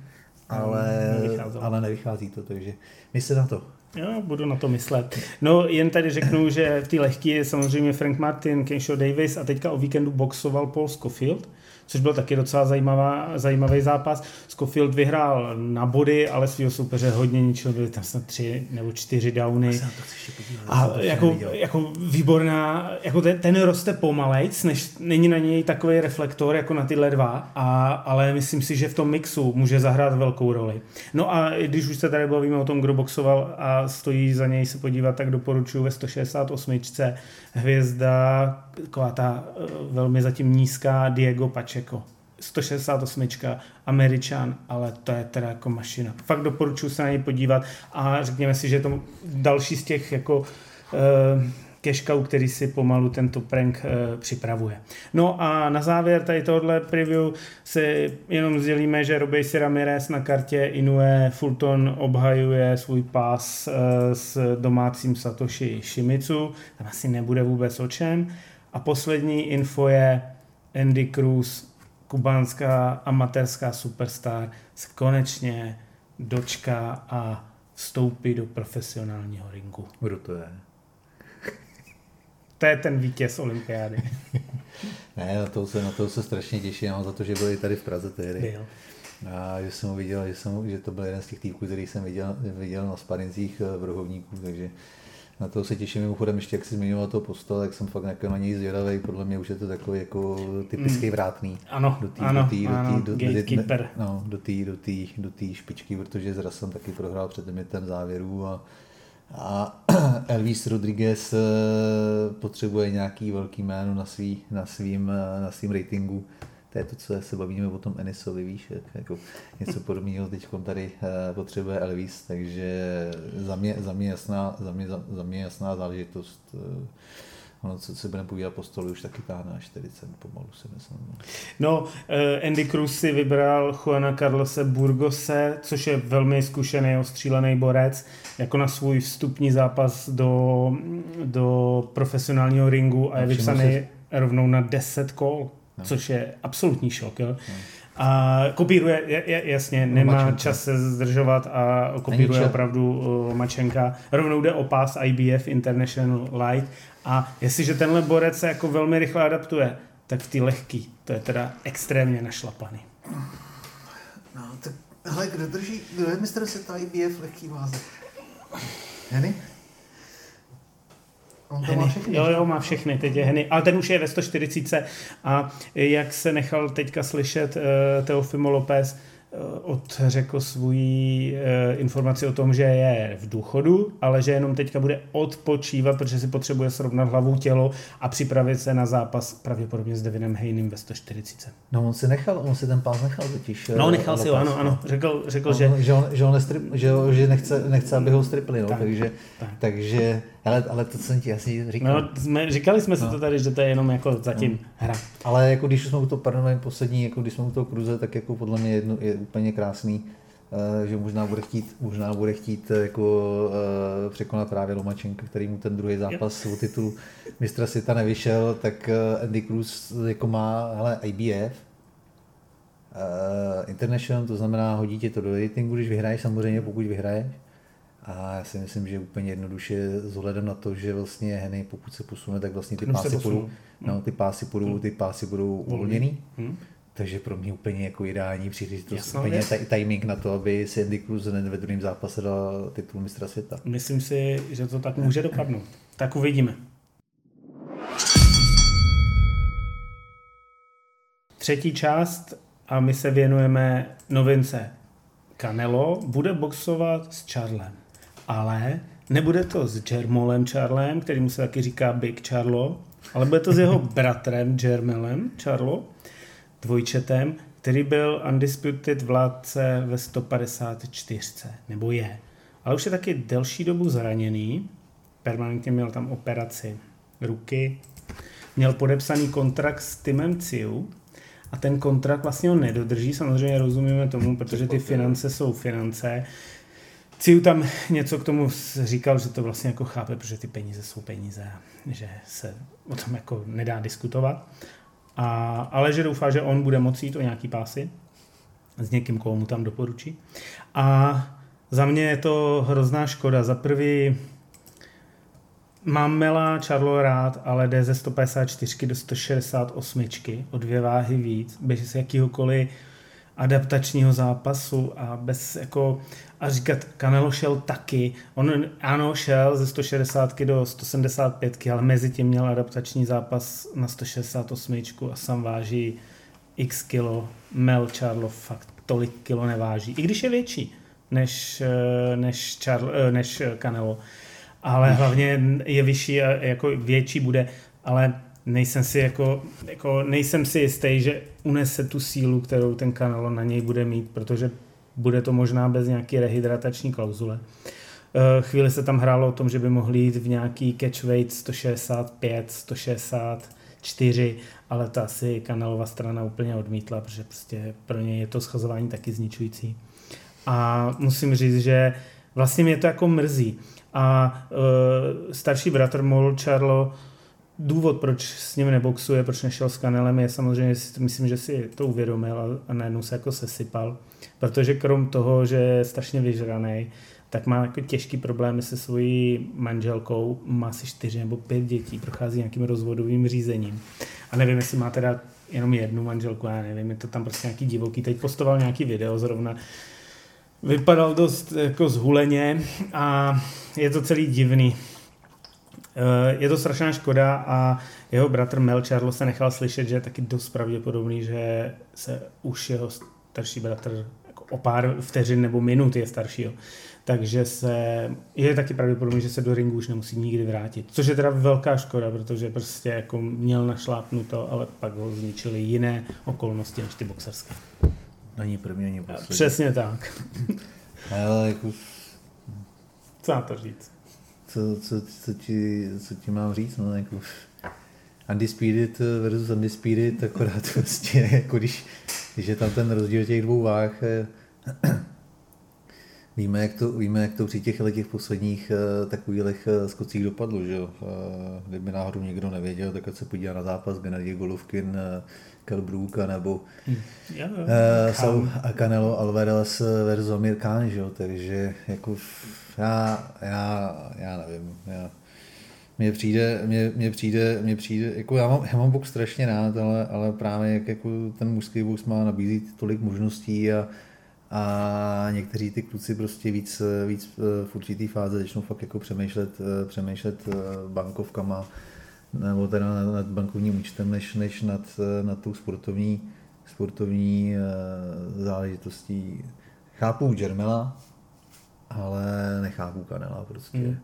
ale, ale nevychází to, takže mysli na to. Jo, budu na to myslet. No, jen tady řeknu, že v té lehké je samozřejmě Frank Martin, Kenshaw Davis a teďka o víkendu boxoval Paul Scofield což byl taky docela zajímavá, zajímavý zápas. Scofield vyhrál na body, ale svého soupeře hodně ničil, byly tam snad tři nebo čtyři downy. A jako, jako výborná, jako ten, ten roste pomalejc, než není na něj takový reflektor jako na tyhle dva, a, ale myslím si, že v tom mixu může zahrát velkou roli. No a když už se tady bavíme o tom, kdo boxoval a stojí za něj se podívat, tak doporučuji ve 168 hvězda, taková ta eh, velmi zatím nízká Diego Pacheco. 168. Američan, ale to je teda jako mašina. Fakt doporučuji se na něj podívat a řekněme si, že to další z těch jako uh, cashcow, který si pomalu tento prank uh, připravuje. No a na závěr tady tohle preview si jenom sdělíme, že Robejsi Ramirez na kartě Inoue Fulton obhajuje svůj pás uh, s domácím Satoshi Shimizu. Tam asi nebude vůbec o čem. A poslední info je Andy Cruz, kubánská amatérská superstar, se konečně dočká a vstoupí do profesionálního ringu. Kdo to je? To je ten vítěz olympiády. ne, na to se, na to se strašně těším, za to, že byl i tady v Praze tehdy. Byl. A že jsem viděl, že, jsem, že to byl jeden z těch týpků, který jsem viděl, viděl na sparincích v Rohovníku, takže na to se těším mimochodem, ještě jak jsi zmiňoval toho postele, jak jsem fakt jako na něj zvědavý, podle mě už je to takový jako typický mm. vrátný. Ano, do tý, ano, do tý, ano, do tý, gatekeeper. No, do té do tý, do tý špičky, protože zraz jsem taky prohrál před limitem závěru a, a Elvis Rodriguez eh, potřebuje nějaký velký jméno na, svý, na, svým, eh, na svým ratingu, to je to, co se bavíme o tom Enisovi, víš, jak, jako něco podobného teď tady uh, potřebuje Elvis, takže za mě, za mě, jasná, za mě, za, mě jasná záležitost. Uh, ono, co se budeme povídat po stolu, už taky táhne na 40 pomalu si myslím. No, uh, Andy Cruz si vybral Juana Carlose Burgose, což je velmi zkušený, ostřílený borec, jako na svůj vstupní zápas do, do profesionálního ringu a je vypsaný rovnou na 10 kol, no. což je absolutní šok. Jo? No. A kopíruje, jasně, nemá Mačenka. čas se zdržovat a kopíruje opravdu uh, Mačenka. Rovnou jde o pás IBF International Light a jestliže tenhle borec se jako velmi rychle adaptuje, tak v té lehký, to je teda extrémně našlapaný. No, tak hele, kdo drží, kdo je mistr světa IBF lehký váze? Henny? On to Henny. má všechny. Jo, jo, má všechny, teď je Henny. Ale ten už je ve 140 a jak se nechal teďka slyšet uh, Teofimo López, Eh, odřekl svůj eh, informaci o tom, že je v důchodu, ale že jenom teďka bude odpočívat, protože si potřebuje srovnat hlavu tělo a připravit se na zápas pravděpodobně s Devinem Hejnem ve 140. No on si nechal, on si ten pás nechal totiž. No nechal si ho, ano, ano. Řekl, řekl on, že... Že, on, že, on nestrip, že, že nechce, nechce, aby ho stripli, no, tak, takže, tak. takže ale, ale to jsem ti asi říkal. No, jsme, říkali jsme no. si to tady, že to je jenom jako zatím no. hra. Ale jako když jsme u toho, pardon, poslední, jako když jsme u toho kruze, tak jako podle mě jedno, je úplně krásný, uh, že možná bude chtít, možná bude chtít eh, jako uh, překonat právě Lomačenka, který mu ten druhý zápas o titul mistra světa nevyšel, tak uh, Andy Cruz jako má, hele, IBF, uh, International, to znamená hodí tě to do ratingu, když vyhraješ, samozřejmě pokud vyhraješ, a já si myslím, že úplně jednoduše s ohledem na to, že vlastně Henny, pokud se posune, tak vlastně ty pásy budou, no, ty pásy budou, hmm. ty pásy budou uvolněný. Hmm. Takže pro mě úplně jako ideální příležitost, úplně t- timing na to, aby si Andy Cruz ve druhém zápase dal titul mistra světa. Myslím si, že to tak může dopadnout. Tak uvidíme. Třetí část a my se věnujeme novince. Canelo bude boxovat s Charlem ale nebude to s Jermolem Charlem, který mu se taky říká Big Charlo, ale bude to s jeho bratrem Jermelem Charlo, dvojčetem, který byl undisputed vládce ve 154, nebo je. Ale už je taky delší dobu zraněný, permanentně měl tam operaci ruky, měl podepsaný kontrakt s Timem Ciu a ten kontrakt vlastně ho nedodrží, samozřejmě rozumíme tomu, protože ty finance jsou finance, Ciu tam něco k tomu říkal, že to vlastně jako chápe, protože ty peníze jsou peníze že se o tom jako nedá diskutovat. A, ale že doufá, že on bude moci jít o nějaký pásy s někým, koho mu tam doporučí. A za mě je to hrozná škoda. Za prvý mám Mela Charlo rád, ale jde ze 154 do 168 o dvě váhy víc, bez jakýhokoliv adaptačního zápasu a bez jako a říkat, Canelo šel taky, on ano šel ze 160 do 175, ale mezi tím měl adaptační zápas na 168 a sam váží x kilo, Mel Charlo fakt tolik kilo neváží, i když je větší než, eh, než, Charlo, eh, než Canelo, ale hlavně je vyšší a jako větší bude, ale nejsem si jako, jako nejsem si jistý, že unese tu sílu, kterou ten Canelo na něj bude mít, protože bude to možná bez nějaké rehydratační klauzule. Eh, chvíli se tam hrálo o tom, že by mohli jít v nějaký catch weight 165, 164, ale ta asi Canelova strana úplně odmítla, protože prostě pro ně je to schazování taky zničující. A musím říct, že vlastně mě to jako mrzí. A uh, starší bratr Mol Charlo důvod, proč s ním neboxuje, proč nešel s Kanelem, je samozřejmě, myslím, že si to uvědomil a najednou se jako sesypal. Protože krom toho, že je strašně vyžraný, tak má jako těžký problémy se svojí manželkou, má si čtyři nebo pět dětí, prochází nějakým rozvodovým řízením. A nevím, jestli má teda jenom jednu manželku, já nevím, je to tam prostě nějaký divoký. Teď postoval nějaký video zrovna, vypadal dost jako zhuleně a je to celý divný. Eh, je to strašná škoda a jeho bratr Mel Charlo se nechal slyšet, že je taky dost pravděpodobný, že se už jeho starší bratr jako o pár vteřin nebo minut je starší. Jo. Takže se, je taky pravděpodobné, že se do ringu už nemusí nikdy vrátit. Což je teda velká škoda, protože prostě jako měl našlápnuto, ale pak ho zničili jiné okolnosti než ty boxerské. Není první, ani poslední. Přesně tak. Ale jako... Co na to říct? Co, co, co, ti, co ti mám říct? No, jako... Undisputed versus Undisputed, akorát prostě, jako když, je tam ten rozdíl těch dvou váh, eh, Víme, jak to, víme, jak to při těch, těch posledních uh, takových uh, skocích dopadlo, že jo. Uh, kdyby náhodou někdo nevěděl, tak se podívá na zápas Gennady Golovkin, uh, Kel Brooka nebo hmm. uh, Saul a Canelo Alvarez versus Amir Khan, že jo. Takže jako já, já, já nevím, já, mně přijde, mně, mně přijde, mně přijde, jako já mám, já mám box strašně rád, ale, ale právě jak jako ten mužský box má nabízet tolik možností a, a někteří ty kluci prostě víc, víc eh, v určitý fáze začnou fakt jako přemýšlet, eh, přemýšlet eh, bankovkama nebo teda nad bankovním účtem, než, než nad, nad tou sportovní, sportovní záležitostí. Chápu Jermela, ale nechápu Kanela prostě. Mm.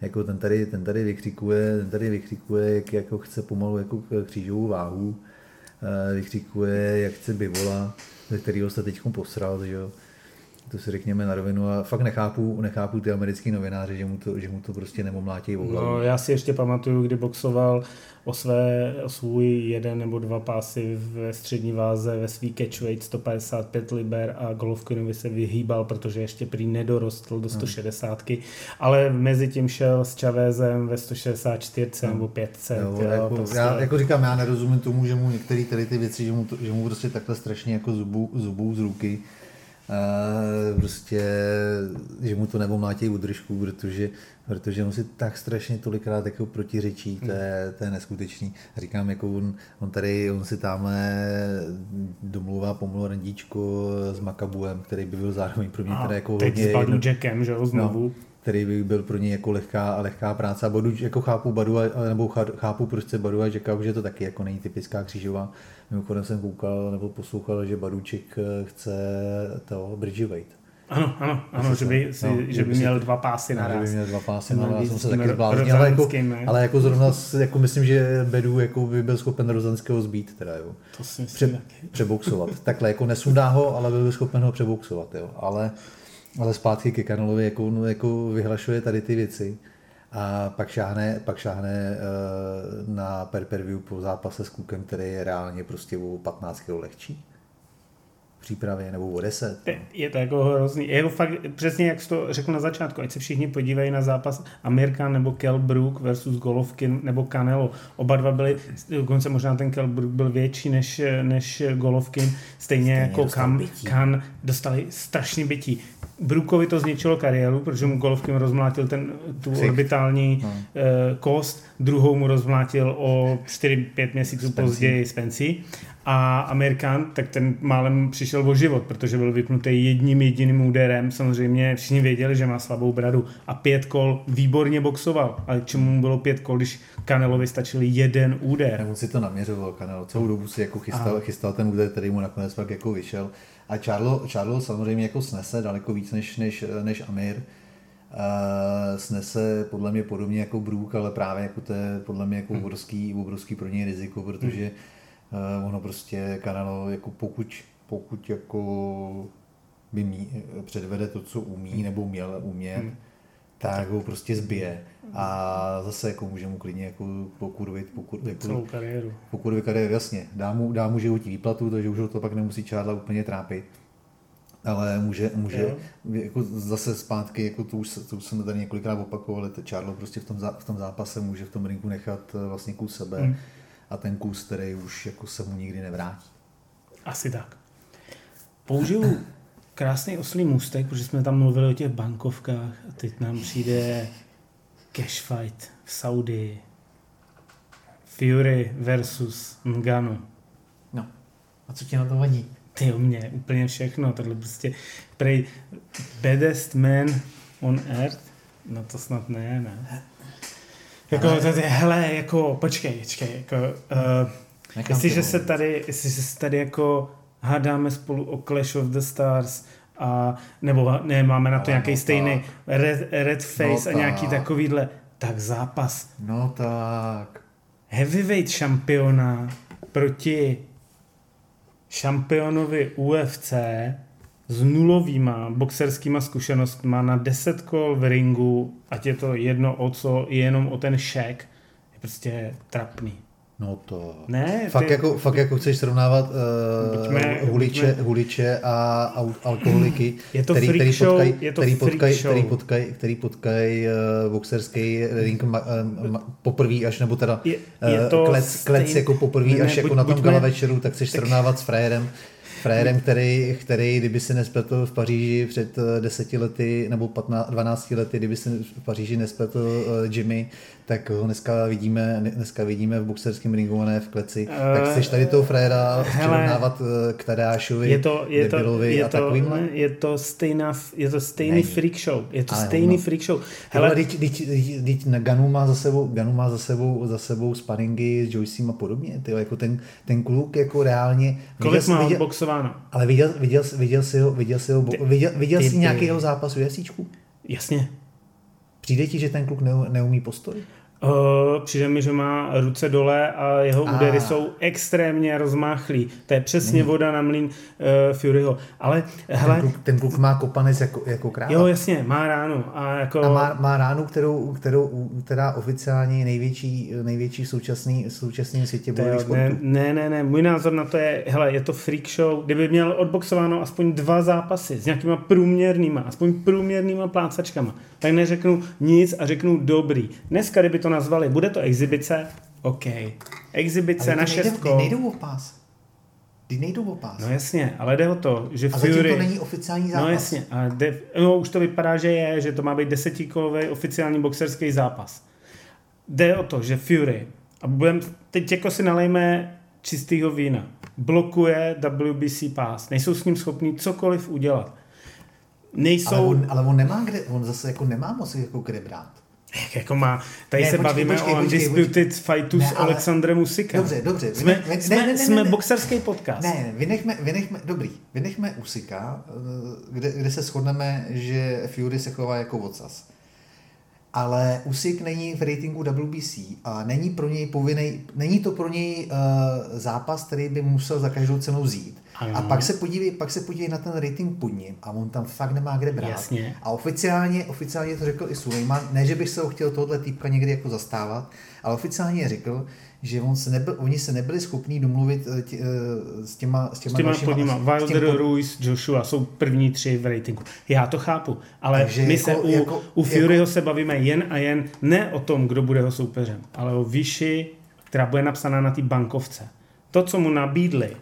Jako ten tady, ten tady vykřikuje, ten tady vykřikuje, jak jako chce pomalu jako křížovou váhu, vykřikuje, jak chce bivola ze kterého se teď posral, že jo. To si řekněme na rovinu a fakt nechápu, nechápu ty americký novináři, že mu to, že mu to prostě nemomlátí hlavu. No, já si ještě pamatuju, kdy boxoval o, své, o svůj jeden nebo dva pásy ve střední váze ve svý catchweight 155 liber a Golovkinovi se vyhýbal, protože ještě prý nedorostl do 160, hmm. ale mezi tím šel s Chavezem ve 164 hmm. nebo 500. Jo, jo, jako, prostě. Já jako říkám, já nerozumím tomu, že mu některé tady ty věci, že mu, to, že mu prostě takhle strašně jako zubů, zubů z ruky prostě, že mu to nebo mlátí udržku, protože, protože on si tak strašně tolikrát jako protiřečí, to je, to je neskutečný. Říkám, jako on, on tady, on si tamhle domluvá pomalu randíčko s Makabuem, který by byl zároveň pro mě teda jako teď hodně... Teď s Jackem, že jo, znovu. No, který by byl pro ně jako lehká, lehká práce. A Bodu, jako chápu Badu, nebo chápu, proč se Badu a Jacka, že to taky jako není typická křížová. Mimochodem jsem koukal nebo poslouchal, že Baduček eh, chce to Bridgeweight. Ano, ano, ano, že by, si, no, že by měl dva pásy na Že by měl dva pásy na já jsem se taky zbláznil, ale, jako, ale jako zrovna jako myslím, že Bedu jako by byl schopen Rozanského zbít, teda jo. To si myslím Pře, taky. Přeboxovat. Takhle jako nesundá ho, ale byl by schopen ho přeboxovat, jo. Ale, ale zpátky ke Kanelovi jako, no, jako vyhlašuje tady ty věci a pak šáhne, pak šáhne uh, na per, per view po zápase s Klukem, který je reálně prostě o 15 kg lehčí přípravě nebo o 10. No. Je to jako hrozný. Je to fakt přesně jak jsi to řekl na začátku, ať se všichni podívají na zápas Amerika nebo Kell Brook versus Golovkin nebo Canelo. Oba dva byli, dokonce možná ten Kell Brook byl větší než, než Golovkin, stejně, stejně jako Kan, Kan dostali strašný bytí. Brookovi to zničilo kariéru, protože mu Golovkin rozmlátil ten, tu Přich. orbitální no. uh, kost, druhou mu rozmlátil o 4-5 měsíců Spency. později Spency a Amerikán, tak ten málem přišel o život, protože byl vypnutý jedním jediným úderem. Samozřejmě všichni věděli, že má slabou bradu. A pět kol výborně boxoval. Ale čemu mu bylo pět kol, když Kanelovi stačil jeden úder? On si to naměřoval, Kanelo. Celou dobu si jako chystal, chystal ten úder, který mu nakonec pak jako vyšel. A Charlo, Charlo samozřejmě jako snese daleko víc než, než, než Amir. Uh, snese podle mě podobně jako Brook, ale právě jako to je podle mě jako hmm. obrovský, obrovský pro něj riziko, protože hmm Uh, ono prostě Canelo, jako pokud, pokud jako by mí, předvede to, co umí nebo měl umět, hmm. Tak ho prostě zbije. A zase jako může mu klidně jako pokurvit, pokur, jako, celou kariéru. Pokurvit kariéru, jasně. Dá mu, dá mu životní výplatu, takže už ho to pak nemusí čádla úplně trápit. Ale může, může jako zase zpátky, jako to už, to už jsme tady několikrát opakovali, Charlo prostě v tom, v tom zápase může v tom ringu nechat eh, vlastně kus sebe. Hmm a ten kus, který už jako se mu nikdy nevrátí. Asi tak. Použiju krásný oslý můstek, protože jsme tam mluvili o těch bankovkách teď nám přijde cash fight v Saudii. Fury versus Ngano. No, a co ti na to vadí? Ty o mě, úplně všechno. Tohle prostě prej baddest man on earth. No to snad ne, ne. Jako, ale... tady, hele, jako, počkej, počkej, jako, uh, jestliže se tady, jestliže se tady jako hádáme spolu o Clash of the Stars a nebo ne, máme na to nějaký no stejný red, red face No a nějaký tak. takovýhle, tak zápas No tak. heavyweight šampiona proti šampionovi UFC s nulovýma boxerskýma zkušenostma na 10 kol v ringu, ať je to jedno o co, jenom o ten šek, je prostě trapný. No to... Ne, Fakt, ty- jako, fakt jako chceš srovnávat uh, Buďme- huliče, buďme- huliče a au- alkoholiky, Je to který, který show, potkaj, je to který potkaj, show. který potkaj, který potkaj uh, boxerský ring ma, uh, ma, poprvé až, nebo teda Je- eh, je to klec, klec stejn- jako poprvé Ne, ne, až jako buď- na tom buďme- gala večeru, tak chceš srovnávat s frajerem, frajerem, který, který, kdyby se nespletl v Paříži před eh, deseti lety nebo 15, 12 lety, kdyby se v Paříži nespletl uh, Jimmy, tak ho dneska vidíme, dneska vidíme v boxerském ringu a ne v kleci. Eh, tak chceš tady toho frajera hele, přirovnávat eh, k Tadášovi, je to, je to, je a to, takovýmhle? je to stejná, je to stejný Není. freak show. Je to Ale stejný hovno. freak show. Hele, teď, teď, teď, teď na Ganu má za sebou, Ganu má za sebou, za sebou sparingy s Joycem a podobně. Tyjo, jako ten, ten kluk jako reálně... kolik má viděl, boxováno? ale viděl, viděl, jsi- viděl jsi ho, viděl jsi ho, viděl, viděl jsi nějaký jeho zápas u jasíčku? Jasně. Přijde ti, že ten kluk ne, neumí postoj? Uh, přijde mi, že má ruce dole a jeho A. údery jsou extrémně rozmáchlý. To je přesně voda na mlín uh, Furyho. Ale Ten hele, kluk, ten kluk má kopanec jako, jako kráva. jo jasně, má ránu. A jako... A má, má ránu, kterou, kterou která oficiálně je největší, největší v současný, současném světě bojových jo, sportů. ne, ne, ne, ne, můj názor na to je, hele, je to freak show, kdyby měl odboxováno aspoň dva zápasy s nějakýma průměrnýma, aspoň průměrnýma plácačkama, tak neřeknu nic a řeknu dobrý. Dneska, kdyby to nazvali, bude to exibice, OK. Exibice na šestko. nejdou o pás. Ty nejdou o pás. No jasně, ale jde o to, že a Fury... to není oficiální zápas. No jasně, a de, no, už to vypadá, že je, že to má být desetikolový oficiální boxerský zápas. Jde o to, že Fury, a budem, teď jako si nalejme čistýho vína, blokuje WBC pass, nejsou s ním schopní cokoliv udělat. Nejsou, Ale on, ale on nemá kde, on zase jako nemá moc jako kde brát. Jak jako má, tady Ne, se počkej, bavíme počkej, o počkej, Undisputed fightu Ne, s ale- Alexandrem Usykem. Dobře, dobře. Jsme, Ne, ne, jsme, ne, ne, ne, jsme ne. boxerský podcast. Ne, vynechme, vynechme, dobrý, vynechme Usika, eh, kde, kde se shodneme, že Fury se chová jako vocas. Ale Usyk není v ratingu WBC a není pro něj povinný, není to pro něj uh, zápas, který by musel za každou cenu vzít. Ano. A pak se podívej, pak se podívej na ten rating pod ním a on tam fakt nemá kde brát. Jasně. A oficiálně, oficiálně to řekl i Sulejman, ne, že bych se ho chtěl tohle týpka někdy jako zastávat, ale oficiálně řekl, že on se nebyl, oni se nebyli schopní domluvit eh, tě, eh, s těma, s těma, S těma dalšíma- podníma. s těm Wilder, pod- Ruiz, Joshua jsou první tři v ratingu. Já to chápu, ale Takže my jako- se u, jako- u Furyho se bavíme jen a jen ne o tom, kdo bude jeho soupeřem, ale o výši, která bude napsaná na té bankovce. To, co mu nabídli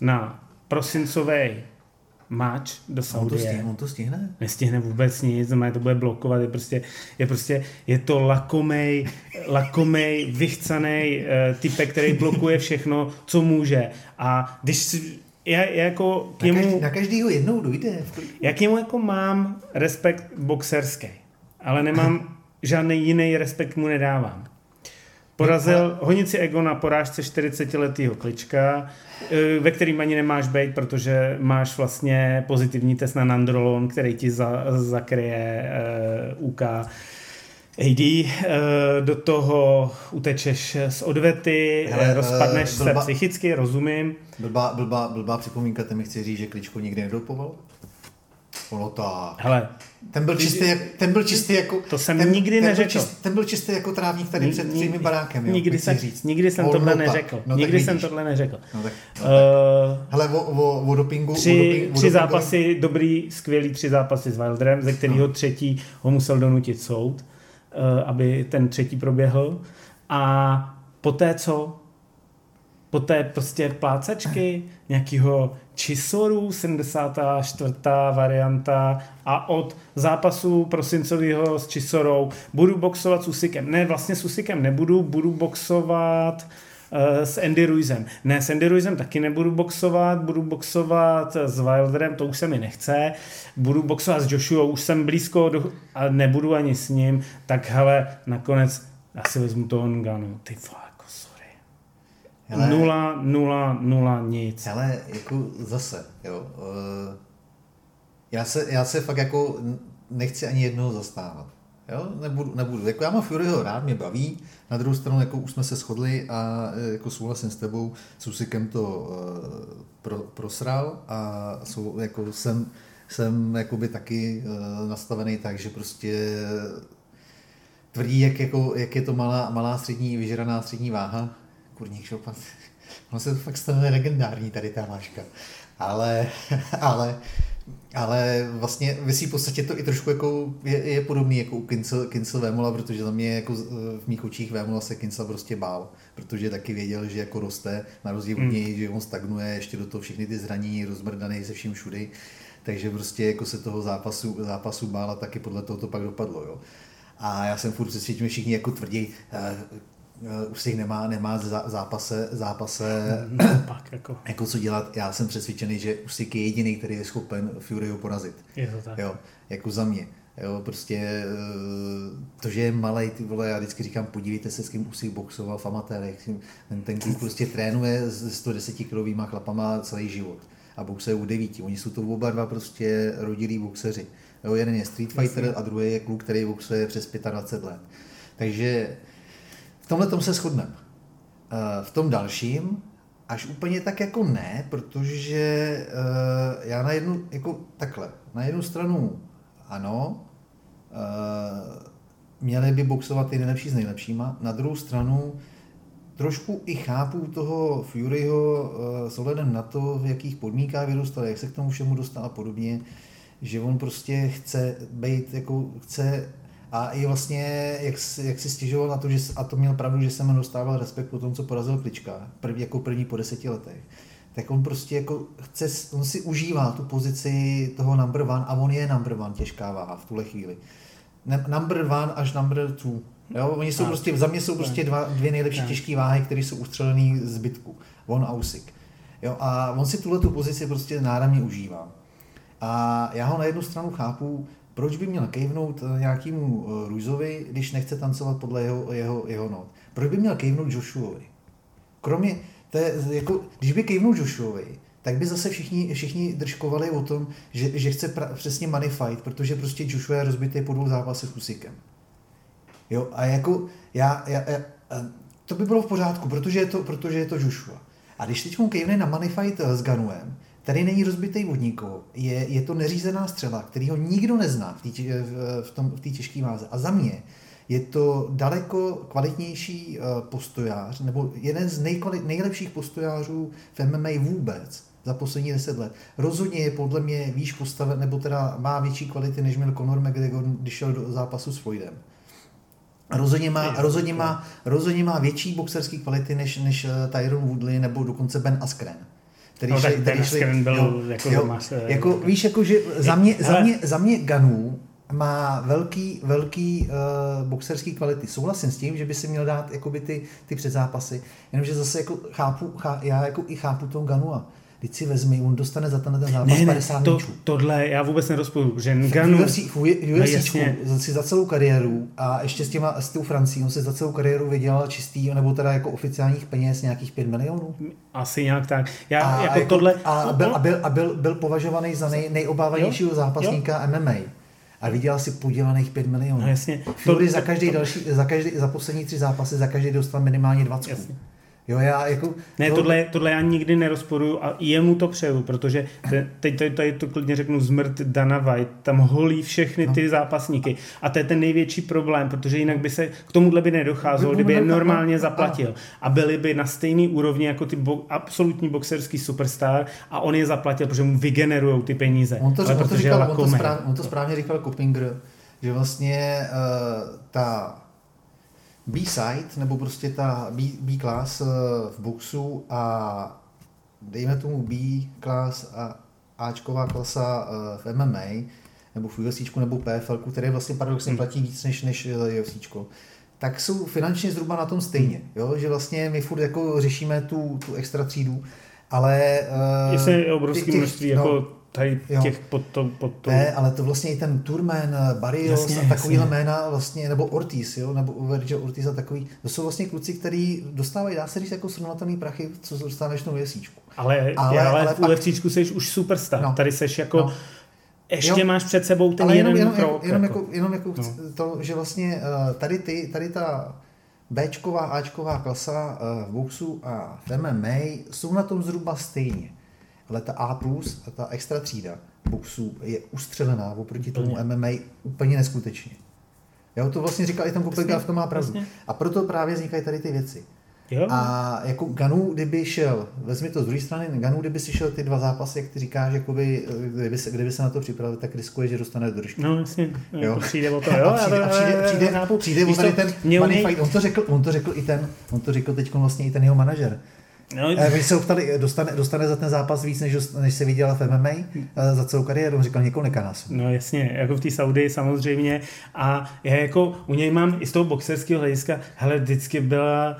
na prosincový match do A on to, Saudie, stihne, on to stihne? nestihne vůbec nic, to bude blokovat, je prostě, je prostě, je to lakomej, lakomej, vychcanej uh, typek, který blokuje všechno, co může. A když si, já, já jako k Na, němu, každý, na každýho jednou dojde. já k němu jako mám respekt boxerský, ale nemám žádný jiný respekt mu nedávám. Porazil honici ego na porážce 40-letého klička, eh, ve kterým ani nemáš být, protože máš vlastně pozitivní test na nandrolon, který ti za, zakryje uh, UK AD, uh, do toho utečeš z odvety, Hele, rozpadneš eh, se blba- psychicky, rozumím. Blbá, blbá, blbá připomínka, ty mi chci říct, že Kličko nikdy nedopoval? Ono tak. Hele, Ten byl čistý, jak, ten byl čistý jako... To jsem ten, nikdy ten neřekl. Byl čistý, ten byl čistý jako trávník tady před ni- třemi barákem. Jo, nikdy, jsem, říct. nikdy jsem Ono tohle tak. neřekl. No, tak nikdy jsem vidíš. tohle neřekl. No, tak, Uh, Hele, o, o, o dopingu... o tři, dopingu, o tři dopingu- zápasy, dobrý, skvělý tři zápasy s Wilderem, ze kterého třetí ho musel donutit soud, uh, aby ten třetí proběhl. A poté co? Poté prostě plácačky nějakého Chisoru, 74. varianta a od zápasu prosincového s Chisorou budu boxovat s Usykem. Ne, vlastně s Usykem nebudu, budu boxovat eh, s Andy Ruizem. Ne, s Andy Ruizem taky nebudu boxovat, budu boxovat s Wilderem, to už se mi nechce, budu boxovat s Joshua, už jsem blízko do, a nebudu ani s ním, tak hele, nakonec já si vezmu toho Nganu, ty sorry. Hele. Nula, nula, nula, nic. Hele, jako zase, jo. Uh, já se, já se fakt jako nechci ani jednoho zastávat. Jo, nebudu, nebudu. Jako já mám Furyho rád, mě baví. Na druhou stranu jako už jsme se shodli a e, jako souhlasím s tebou, s Usikem to uh, pro, prosral a jsou, jako jsem, jsem jakoby taky uh, nastavený tak, že prostě tvrdí, jak, jako, jak je to malá, malá střední, vyžraná střední váha. Kurník šopat. Ono se to fakt stane legendární tady ta váška. Ale, ale ale vlastně ve v podstatě to i trošku jako je, je podobný jako u Kincel, Kincel Vémola, protože za mě jako v mých očích Vémola se Kincel prostě bál, protože taky věděl, že jako roste, na rozdíl od hmm. něj, že on stagnuje, ještě do toho všechny ty zranění, rozmrdaný se vším všudy, takže prostě jako se toho zápasu, zápasu bál a taky podle toho to pak dopadlo. Jo. A já jsem furt přesvědčen, že všichni jako tvrdí, eh, Eh, už si nemá, nemá zápase, zápase pak, jako. jako co dělat. Já jsem přesvědčený, že už si je jediný, který je schopen Furyho porazit. Je to tak. Jo, jako za mě. Jo, prostě eh, to, že je malý, ty vole, já vždycky říkám, podívejte se, s kým si boxoval v amatérech. Ten, ten kluk prostě trénuje s 110 kilovýma chlapama celý život a boxuje u devíti. Oni jsou to oba dva prostě rodilí boxeři. Jo, jeden je street fighter a druhý je kluk, který boxuje přes 25 let. Takže v tomhle tom se shodneme. Eh, v tom dalším až úplně tak jako ne, protože eh, já na jednu, jako takhle, na jednu stranu ano, eh, měli by boxovat ty nejlepší s nejlepšíma, na druhou stranu trošku i chápu toho Furyho s ohledem na to, v jakých podmínkách vyrůstal, jak se k tomu všemu dostal a podobně, že on prostě chce být, jako chce a i vlastně, jak, jak si stěžoval na to, že, a to měl pravdu, že jsem dostával respekt po tom, co porazil Klička, první, jako první po deseti letech, tak on prostě jako chce, on si užívá tu pozici toho number one a on je number one těžká váha v tuhle chvíli. Number one až number two. Jo, oni jsou prostě, za mě jsou prostě dva, dvě nejlepší těžké váhy, které jsou ustřelený z zbytku. On a Usyk. Jo, a on si tuhle tu pozici prostě náramně užívá. A já ho na jednu stranu chápu, proč by měl kejvnout eh, nějakému eh, Ruizovi, když nechce tancovat podle jeho, jeho, jeho not? Proč by měl kejvnout Joshuovi? Kromě, to je, jako, když by kejvnul Joshuovi, tak by zase všichni, všichni držkovali o tom, že, že chce pra, přesně money fight, protože prostě Joshua je rozbitý po dvou zápasech s Usykem. Jo, a jako, já, já, já, to by bylo v pořádku, protože je to, protože je to Joshua. A když teď kejvne na money fight eh, s Ganuem, Tady není rozbitý vodníko, je, je to neřízená střela, který ho nikdo nezná v té v tom, v těžké váze. A za mě je to daleko kvalitnější eh, postojář, nebo jeden z nejkvalit, nejlepších postojářů v MMA vůbec za poslední deset let. Rozhodně je podle mě výš postaven, nebo teda má větší kvality, než měl Conor McGregor, když šel do zápasu s Floydem. Rozhodně má, rozhodně má, rozhodně má větší boxerské kvality než, než eh, Tyron Woodley nebo dokonce Ben Askren který no, šli, který šli, byl jo, jako, jo, máš, jako víš, jako, že za mě, za mě, za mě Ganu má velký, velký uh, boxerský kvality. Souhlasím s tím, že by si měl dát jakoby ty, ty předzápasy, jenomže zase jako chápu, chá, já jako i chápu toho Ganua Teď si vezmi, on dostane za ten zápas ne, ne, 50 to, Tohle já vůbec nerozpoju, že Nganu... V UFC, v no, si za celou kariéru a ještě s, těma, s tou Francií, on se za celou kariéru vydělal čistý, nebo teda jako oficiálních peněz nějakých 5 milionů? Asi nějak tak. Já, a, jako, jako tohle... A byl, a byl, a byl, byl považovaný za nej, nejobávanějšího jo? zápasníka jo? MMA a vydělal si podělaných 5 milionů. No jasně. Fury to, za každý další, za, každý, za poslední tři zápasy, za každý dostal minimálně 20. Jasně. Jo, já jako... Ne, to... tohle, tohle já nikdy nerozporuju a jemu to přeju, protože teď tady, tady to klidně řeknu zmrt Dana White, tam holí všechny ty no. zápasníky a to je ten největší problém, protože jinak by se k tomuhle by nedocházelo, kdyby je normálně zaplatil a byli by na stejný úrovni jako ty bo, absolutní boxerský superstar a on je zaplatil, protože mu vygenerujou ty peníze. On to, on to, říkal, on to, správně, on to správně říkal Kopinger, že vlastně uh, ta B-side, nebo prostě ta B, B-class eh, v boxu a dejme tomu B-class a Ačková klasa eh, v MMA, nebo v UFC, nebo PFL, které vlastně paradoxně hmm. platí víc než, než eh, UFC, tak jsou finančně zhruba na tom stejně. Jo? Že vlastně my furt jako řešíme tu, tu extra třídu, ale... Uh, je obrovské množství no, jako tady těch pod to, pod to. Ne, ale to vlastně i ten Turman, Barrios jasně, a takovýhle jasně. jména vlastně, nebo Ortiz, jo, nebo Virgil Ortiz a takový, to jsou vlastně kluci, kteří dostávají, dá se říct, jako srovnatelný prachy, co dostaneš na věsíčku. Ale, ale, ale, ale v UFC jsi už superstar, no, tady seš jako no ještě jo, máš před sebou ten ale jeden jenom, krok. Jako, jenom, jako, jenom jako no. to, že vlastně uh, tady, ty, tady ta Bčková, Ačková klasa uh, v boxu a v MMA jsou na tom zhruba stejně. Ale ta A+, a ta extra třída boxu je ustřelená oproti tomu MMA úplně neskutečně. Jo, to vlastně říkal i ten Kopelka, v tom má pravdu. Vlastně. A proto právě vznikají tady ty věci. Jo. A jako Ganu, kdyby šel, vezmi to z druhé strany, Ganu, kdyby si šel ty dva zápasy, jak ty říkáš, jakoby, kdyby, se, kdyby se na to připravil, tak riskuje, že dostane do držky. No jasně, jo. Jako přijde o to, jo. A přijde, a přijde, přijde, přijde, přijde o tady ten fight, on to řekl, on to řekl i ten, on to řekl teď vlastně i ten jeho manažer. No, Když se optali, dostane, dostane za ten zápas víc, než, než se viděla v MMA eh, za celou kariéru, on říkal někoho neká No jasně, jako v té Saudii samozřejmě. A já jako u něj mám i z toho boxerského hlediska, hele, vždycky byla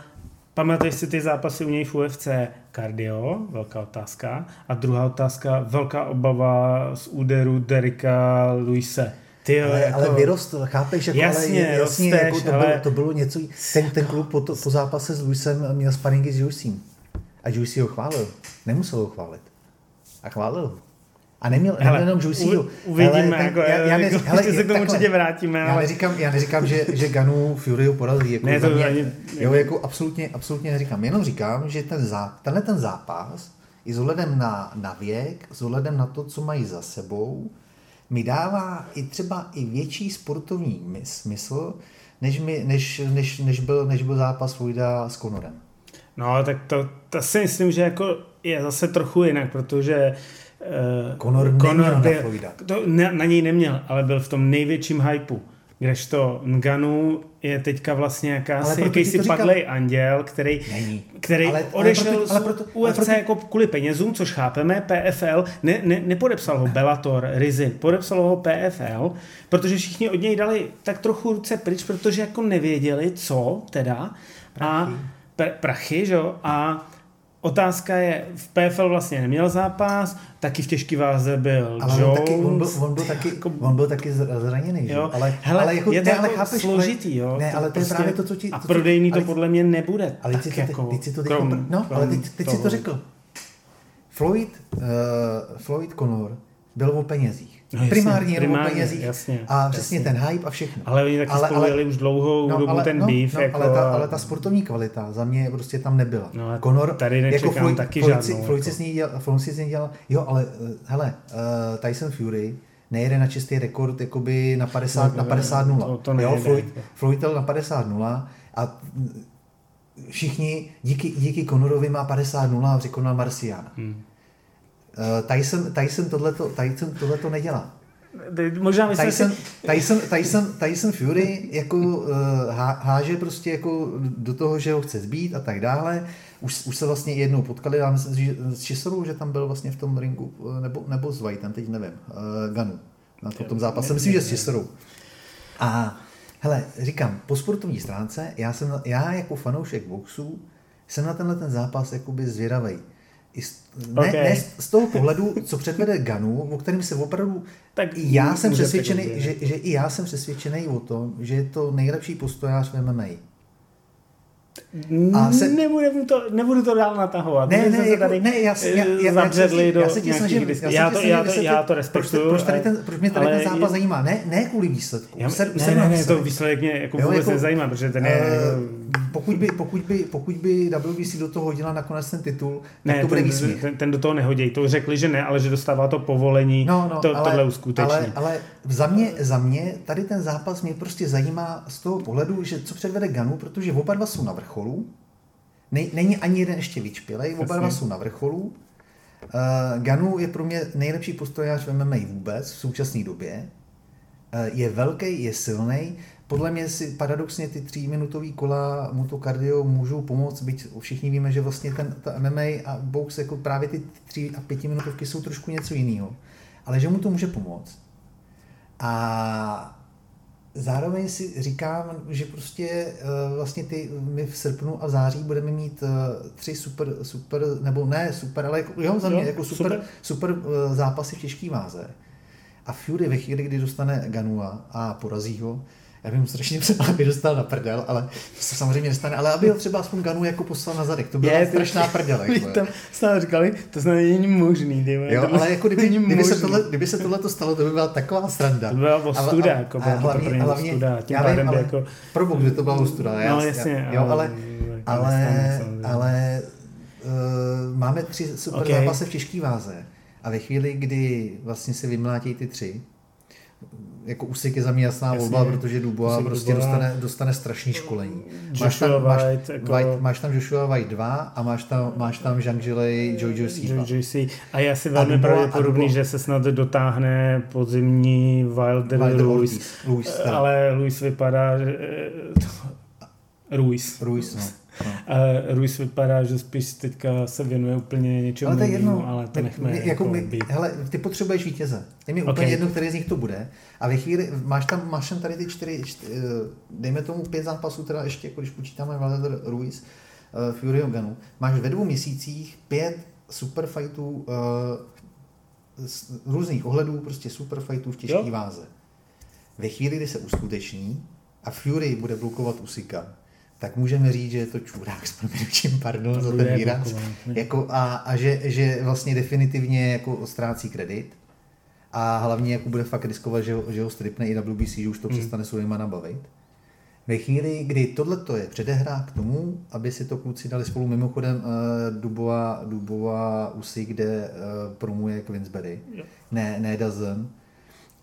Pamatuješ si ty zápasy u něj v UFC? Kardio, velká otázka. A druhá otázka, velká obava z úderu Derika Luise. Ty jo, ale, jako... ale vyrostl, chápeš? Jako, jasně, ale, jasně rosteš, jako to, ale... bylo, to bylo něco, ten, ten klub po, to, po zápase s Luisem měl sparingy s Jusím. A Juicy ho chválil. Nemusel ho chválit. A chválil ho. A neměl, hele, neměl jenom Juicyho. Uvidíme, hele, jako, já, já neři, hele, se k tomu určitě vrátíme. Já ale... neříkám, já neříkám že, že Ganu Fury porazí. Jako ne, to mě, ani... Jo, jako absolutně, absolutně neříkám. Jenom říkám, že ten zá, tenhle ten zápas i s ohledem na, na věk, s ohledem na to, co mají za sebou, mi dává i třeba i větší sportovní smysl, než, mi, než, než, než, byl, než byl zápas Vojda s Konorem. No, tak to, to si myslím, že jako je zase trochu jinak, protože uh, Conor, Conor byl, to na, na něj neměl, ale byl v tom největším hypeu. Kdežto Nganu je teďka vlastně jakási, jakýsi padlej anděl, který, Není. který ale, odešel ale proto, ale proto, UFC proto, jako kvůli penězům, což chápeme, PFL, ne, ne, nepodepsal ho Bellator, Rizin, podepsal ho PFL, protože všichni od něj dali tak trochu ruce pryč, protože jako nevěděli, co teda. A prachy, že jo? A Otázka je, v PFL vlastně neměl zápas, taky v těžký váze byl ale Jones. On, taky, on, byl, on, byl taky, jako, on byl taky zraněný, jo? Ale, Hele, ale jako, je to ne, ale jako chápeš, složitý, jo? Ne, ale to, to je prostě, právě to, co ti... A to, prodejný to podle mě nebude. Ale ty, jako, ty, si to teď, krom, no, ale teď, teď si to řekl. Floyd, uh, Floyd Connor byl o penězích. No jasně, primárně, primárně penězích jasně, a přesně jasně. ten hype a všechno. Ale oni taky ale, spolu ale, už dlouhou no, dobu ale, ten no, beef. No, jako... ale, ta, ale ta sportovní kvalita za mě prostě tam nebyla. No, Conor, tady jako Floyd, taky Floyd, žádnou. Floyd, jako. si dělal, Floyd si dělal, jo, ale uh, hele, uh, Tyson Fury nejede na čistý rekord jakoby na 50, no, na 50 0. To, to nejde, jo, Floyd, Floyd na 50 0 a všichni díky, díky Conorovi má 50 0 a překonal Marciana. Hmm. Tyson, Tyson, tohleto, Tyson tohleto nedělá. Možná myslím Tyson, si... Tyson, Tyson, Tyson Fury jako uh, há, háže prostě jako do toho, že ho chce zbít a tak dále. Už, už se vlastně jednou potkali, já myslím, že s Chisorou, že tam byl vlastně v tom ringu, nebo, nebo s Whiteem, teď nevím, uh, Ganu na to, tom zápase. Myslím, že s Chisorou. A hele, říkám, po sportovní stránce, já, jsem, já jako fanoušek boxu jsem na tenhle ten zápas jakoby zvědavej i z, ne, okay. ne z toho pohledu, co předvede Ganu, o kterém se opravdu... Tak já jsem přesvědčený, že, že i já jsem přesvědčený o tom, že je to nejlepší postojář v MMA. A se... nebudu, to, nebudu to dál natahovat. Ne, ne, jako, tady ne, já, já, já, zabředli do já se ti snažím, já, já, to, já, to, já to respektuju. Proč, proč, tady ten, proč mě tady ten zápas je... zajímá? Ne, ne kvůli výsledku. Já, ne, ne, ne, to výsledek mě jako vůbec jako, nezajímá, protože ten je... Uh, pokud by, pokud by, pokud by WBC do toho hodila nakonec ten titul, ne, to bude ten, ten, ten, do toho nehodí. To řekli, že ne, ale že dostává to povolení no, no, to, ale, tohle uskutečnit. Ale, ale za, mě, za mě tady ten zápas mě prostě zajímá z toho pohledu, že co předvede Ganu, protože oba dva jsou na vrcholu, není ani jeden ještě vyčpělej, oba dva jsou na vrcholu. Uh, Ganu je pro mě nejlepší postojář v MMA vůbec v současné době. Uh, je velký, je silný. Podle mě si paradoxně ty tříminutový kola mu to kardio můžou pomoct, byť všichni víme, že vlastně ten ta MMA a box, jako právě ty tři a pětiminutovky jsou trošku něco jiného. Ale že mu to může pomoct. A zároveň si říkám, že prostě uh, vlastně ty, my v srpnu a září budeme mít uh, tři super, super, nebo ne super, ale jako, jo, za mě jo, jako super, super, super uh, zápasy v těžký váze. A Fury ve chvíli, kdy dostane Ganua a porazí ho, já bych mu strašně přál, aby dostal na prdel, ale to se samozřejmě nestane, ale aby ho třeba aspoň Ganu jako poslal na zadek, to byla je, strašná prdel. Jako, tam snad říkali, to snad není možný. Tyhle, jo, ale jako kdyby, kdyby, se tohle, kdyby se tohle to stalo, to by byla taková sranda. To byla ostuda, jako byla hlavně, to hlavně, ostuda. Tím já vím, ale, jako... Pro že to byla ostuda. No jasně, jo, ale, ale, ale uh, máme tři super okay. zápasy v těžké váze a ve chvíli, kdy vlastně se vymlátí ty tři, jako Usyk je za mě jasná Jasně, volba, protože Dubois prostě Dubois, dostane, dostane strašný školení. Máš tam, máš, White, jako... White, máš tam Joshua White 2 a máš tam, máš tam Zhang Zhilei, Jojo C. A já si velmi pravděpodobný, že se snad dotáhne podzimní Wilder, Wilder Luis. Luis ale Luis vypadá... Ruiz. Ruiz, no. A Ruiz vypadá, že spíš teďka se věnuje úplně něčemu ale to je jedno, ale to nechme my, jako, jako my, být. Hele, ty potřebuješ vítěze. Je mi okay. úplně jedno, který z nich to bude. A ve chvíli, máš tam, máš tam tady ty čtyři, čtyři dejme tomu pět zápasů, teda ještě, jako když počítáme Valder Ruiz, uh, Fury Hoganu, máš ve dvou měsících pět super fightů uh, z různých ohledů, prostě super fightů v těžké váze. Ve chvíli, kdy se uskuteční a Fury bude blokovat Usika, tak můžeme říct, že je to čurák s proměnčím, pardon to za ten výraz, jako a, a že, že vlastně definitivně jako ztrácí kredit a hlavně jako bude fakt riskovat, že ho, že ho stripne i WBC, že už to hmm. přestane Sulejmana bavit. Ve chvíli, kdy tohle je předehra k tomu, aby si to kluci dali spolu mimochodem uh, Dubova, Dubova Usy, kde uh, promuje Queensberry, ne, ne Dazen,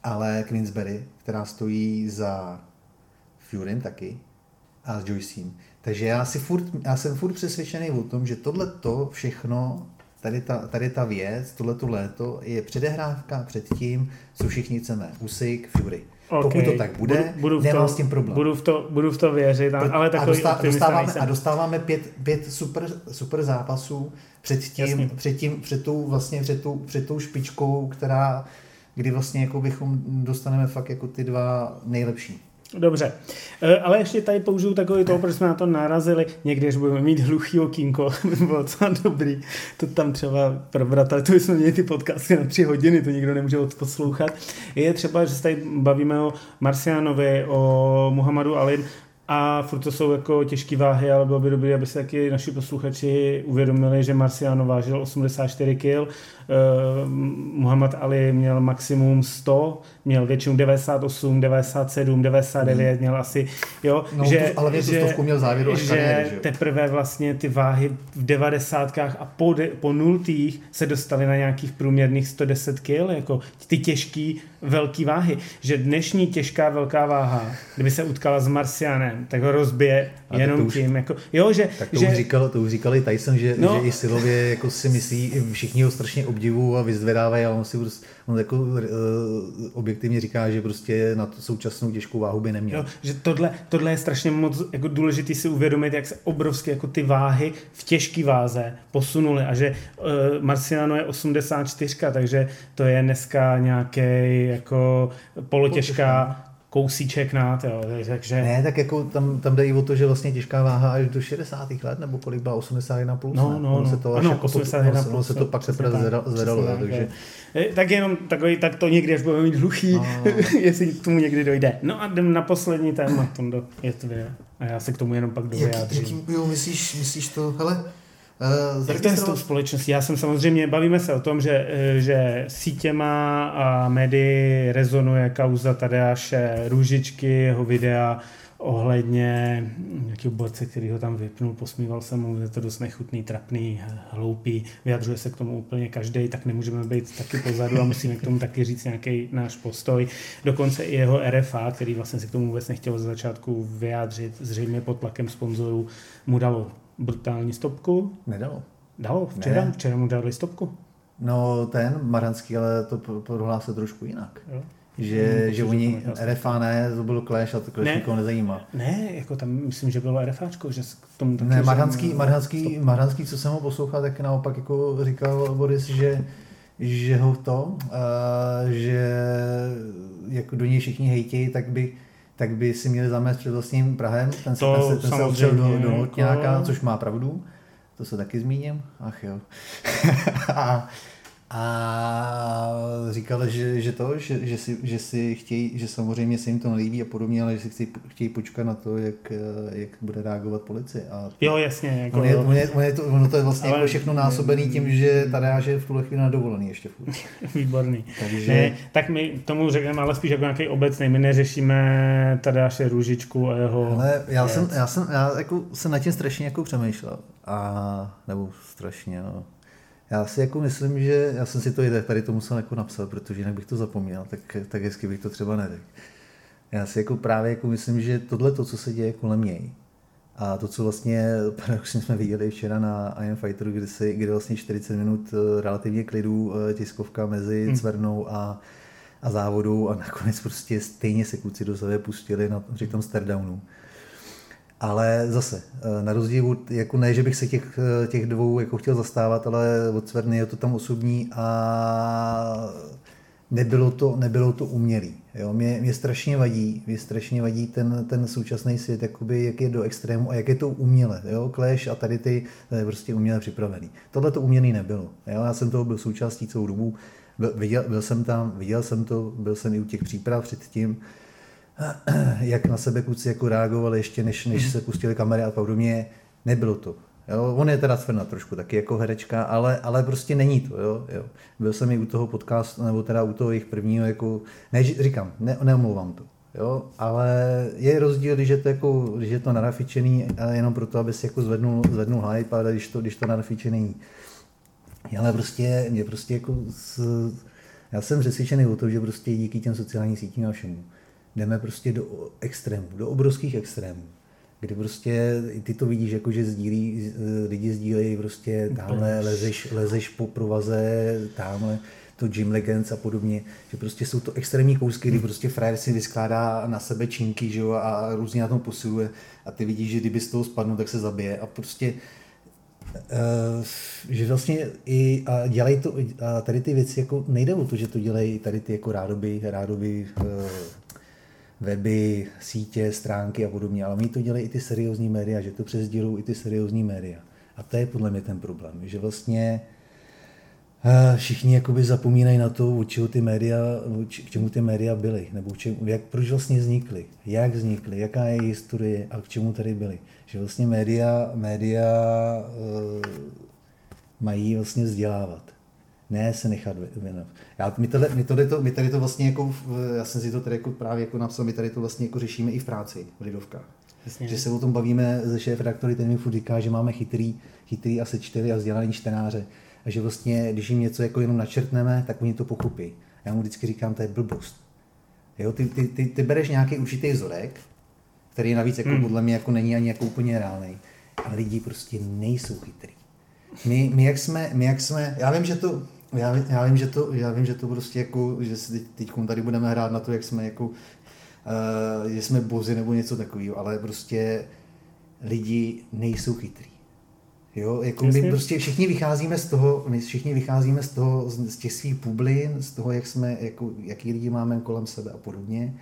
ale Queensberry, která stojí za Furym taky, a s Joycem. Takže já, si furt, já jsem furt přesvědčený o tom, že tohle to všechno, tady ta, tady ta věc, tohle to léto, je předehrávka před tím, co všichni chceme. Usyk, Fury. Okay. Pokud to tak bude, budu, budu nemám to, s tím problém. Budu v to, budu v to věřit, ale takový a, dostá, dostáváme, a dostáváme pět, pět super, super zápasů před tím, před, tím před, tou, vlastně před, tou, před tou špičkou, která, kdy vlastně jako bychom dostaneme fakt jako ty dva nejlepší. Dobře, e, ale ještě tady použiju takový to, proč jsme na to narazili. Někdy, když budeme mít hluchý okýnko, by bylo docela dobrý to tam třeba probrat, ale to jsme měli ty podcasty na tři hodiny, to nikdo nemůže poslouchat. Je třeba, že se tady bavíme o Marcianovi, o Muhammadu Alim, a furt to jsou jako těžké váhy, ale bylo by dobré, aby se taky naši posluchači uvědomili, že Marciano vážil 84 kg, uh, Muhammad Ali měl maximum 100, měl většinu 98, 97, 99, hmm. měl asi, jo, no, že, to, ale že, měl závěru že, kariéry, že teprve vlastně ty váhy v 90. a po, de, po nultých se dostaly na nějakých průměrných 110 kg, jako ty těžký velký váhy, že dnešní těžká velká váha, kdyby se utkala s Marcianem, tak ho rozbije a jenom už, tím. Jako, jo, že, tak to, že, už říkal, to už říkali Tyson, že, no, že i silově jako si myslí, všichni ho strašně obdivují a vyzvedávají a on si on jako uh, objektivně říká, že prostě na tu současnou těžkou váhu by neměl. Jo, že tohle, tohle je strašně moc jako důležité si uvědomit, jak se obrovské jako ty váhy v těžké váze posunuly a že uh, Marciano je 84, takže to je dneska nějaký jako polotěžká kousíček nad, jo, takže... Ne, tak jako tam, tam jde i o to, že vlastně těžká váha až do 60. let, nebo kolik byla 81 plus, no, ne? no, no. se to ano, jako 81 plus, se to pak se zvedalo, takže... Eh, tak jenom takový, tak to někdy, až budeme mít hluchý, no. jestli k tomu někdy dojde. No a jdem na poslední téma, Tondo, je to A já se k tomu jenom pak dovyjádřím. Jak, jaký, jo, myslíš, myslíš to, hele, Uh, Jak to je s tou společností? Já jsem samozřejmě, bavíme se o tom, že, eh, že sítěma a médii rezonuje kauza Tadeáše Růžičky, jeho videa ohledně nějakého borce, který ho tam vypnul, posmíval se mu, je to dost nechutný, trapný, hloupý, vyjadřuje se k tomu úplně každý, tak nemůžeme být taky pozadu a musíme k tomu taky říct nějaký náš postoj. Dokonce i jeho RFA, který vlastně se k tomu vůbec nechtěl z začátku vyjádřit, zřejmě pod tlakem sponzorů, mu dalo brutální stopku. Nedalo. Dalo, včera, ne. včera mu dali stopku. No ten Maranský, ale to prohlásil trošku jinak. Jo. Že, hmm, že oni RFA ne, to byl Clash a to Clash ne, nikoho nezajímá. Ne, jako tam myslím, že bylo RFAčko, že k tomu taky... Ne, Marhanský, Marhanský, Marhanský, co jsem ho poslouchal, tak naopak jako říkal Boris, že že ho to, uh, že jako do něj všichni hejtějí, tak by tak by si měli zamést před vlastním Prahem. Ten se, to ten se, ten se do, do jako... což má pravdu. To se taky zmíním. Ach jo. a, a říkali, že, že to, že, že, si, že si chtějí, že samozřejmě se jim to nelíbí a podobně, ale že si chtějí, chtějí počkat na to, jak, jak bude reagovat policie. A jo, jasně. Jako, on je, on je, on je to, ono to je vlastně ale, jako všechno násobený tím, že Tadeáš je v tuhle chvíli na dovolený ještě furt. Výborný. Takže... Ne, tak my tomu řekneme ale spíš jako nějaký obecný. My neřešíme Tadeáše Růžičku a jeho... Ale já jsem, já jsem, já jako jsem nad tím strašně jako přemýšlel. A, nebo strašně, no já si jako myslím, že já jsem si to i tady to musel jako napsat, protože jinak bych to zapomněl, tak, tak hezky bych to třeba neřekl. Já si jako právě jako myslím, že tohle to, co se děje kolem něj, a to, co vlastně paradoxně jsme viděli včera na Am Fighter, kde, se, kde vlastně 40 minut eh, relativně klidu eh, tiskovka mezi hmm. Cvernou a, a závodu a nakonec prostě stejně se kluci do sebe pustili na, při tom stardownu. Ale zase, eh, na rozdíl jako ne, že bych se těch, eh, těch dvou jako chtěl zastávat, ale od Cverny je to tam osobní a nebylo to, nebylo to umělý. Jo? Mě, mě, strašně vadí, mě strašně vadí ten, ten současný svět, jakoby, jak je do extrému a jak je to uměle. Jo? Clash a tady ty, je prostě uměle připravený. Tohle to umělý nebylo. Jo? Já jsem toho byl součástí celou dobu, byl, viděl, byl jsem tam, viděl jsem to, byl jsem i u těch příprav předtím, jak na sebe kluci jako reagovali ještě, než, než se pustili kamery a podobně, nebylo to. Jo, on je teda Svrna trošku taky jako herečka, ale, ale prostě není to. Jo, jo. Byl jsem i u toho podcastu, nebo teda u toho jejich prvního, jako, ne, říkám, ne, neomlouvám to. Jo, ale je rozdíl, když je to, jako, když je to narafičený jenom proto, aby si jako zvednul, zvednul hype, ale když to, když to narafičený ale prostě, mě prostě jako, s, já jsem přesvědčený o tom, že prostě díky těm sociálním sítím a všemu, jdeme prostě do extrémů, do obrovských extrémů, kdy prostě ty to vidíš, jako že sdílí, lidi sdílejí prostě tamhle lezeš, lezeš po provaze, tamhle to Gym Legends a podobně, že prostě jsou to extrémní kousky, kdy prostě frajer si vyskládá na sebe činky že jo, a různě na tom posiluje a ty vidíš, že kdyby z toho spadnul, tak se zabije a prostě Uh, že vlastně i a dělají to, a tady ty věci jako nejde o to, že to dělají tady ty jako rádoby, rádoby uh, weby, sítě, stránky a podobně, ale oni to dělají i ty seriózní média, že to přesdělují i ty seriózní média. A to je podle mě ten problém, že vlastně eh, všichni jakoby zapomínají na to, u čeho ty média, k čemu ty média byly, nebo čemu, jak, proč vlastně vznikly, jak vznikly, jaká je historie a k čemu tady byly. Že vlastně média, média uh, mají vlastně vzdělávat ne se nechat věnovat. Já, my, tady, my, tady to, my tady to vlastně jako, já jsem si to tady jako právě jako napsal, my tady to vlastně jako řešíme i v práci, v Lidovkách. Jasně. Že se o tom bavíme ze šéf redaktory, ten mi furt říká, že máme chytrý, chytrý a sečtělý a vzdělaný čtenáře. A že vlastně, když jim něco jako jenom načrtneme, tak oni to pochopí. Já mu vždycky říkám, to je blbost. Jo, ty, ty, ty, ty bereš nějaký určitý vzorek, který navíc jako hmm. podle mě jako není ani jako úplně reálný. Ale lidi prostě nejsou chytrý. My, my, jak jsme, my jak jsme, já vím, že to, já, já, vím, že to, já vím, že to prostě jako, že si teď tady budeme hrát na to, jak jsme jako, uh, že jsme bozy nebo něco takového, ale prostě lidi nejsou chytrý. Jo, jako my prostě všichni vycházíme z toho, my všichni vycházíme z toho, z těch svých bublin, z toho, jak jsme, jako, jaký lidi máme kolem sebe a podobně,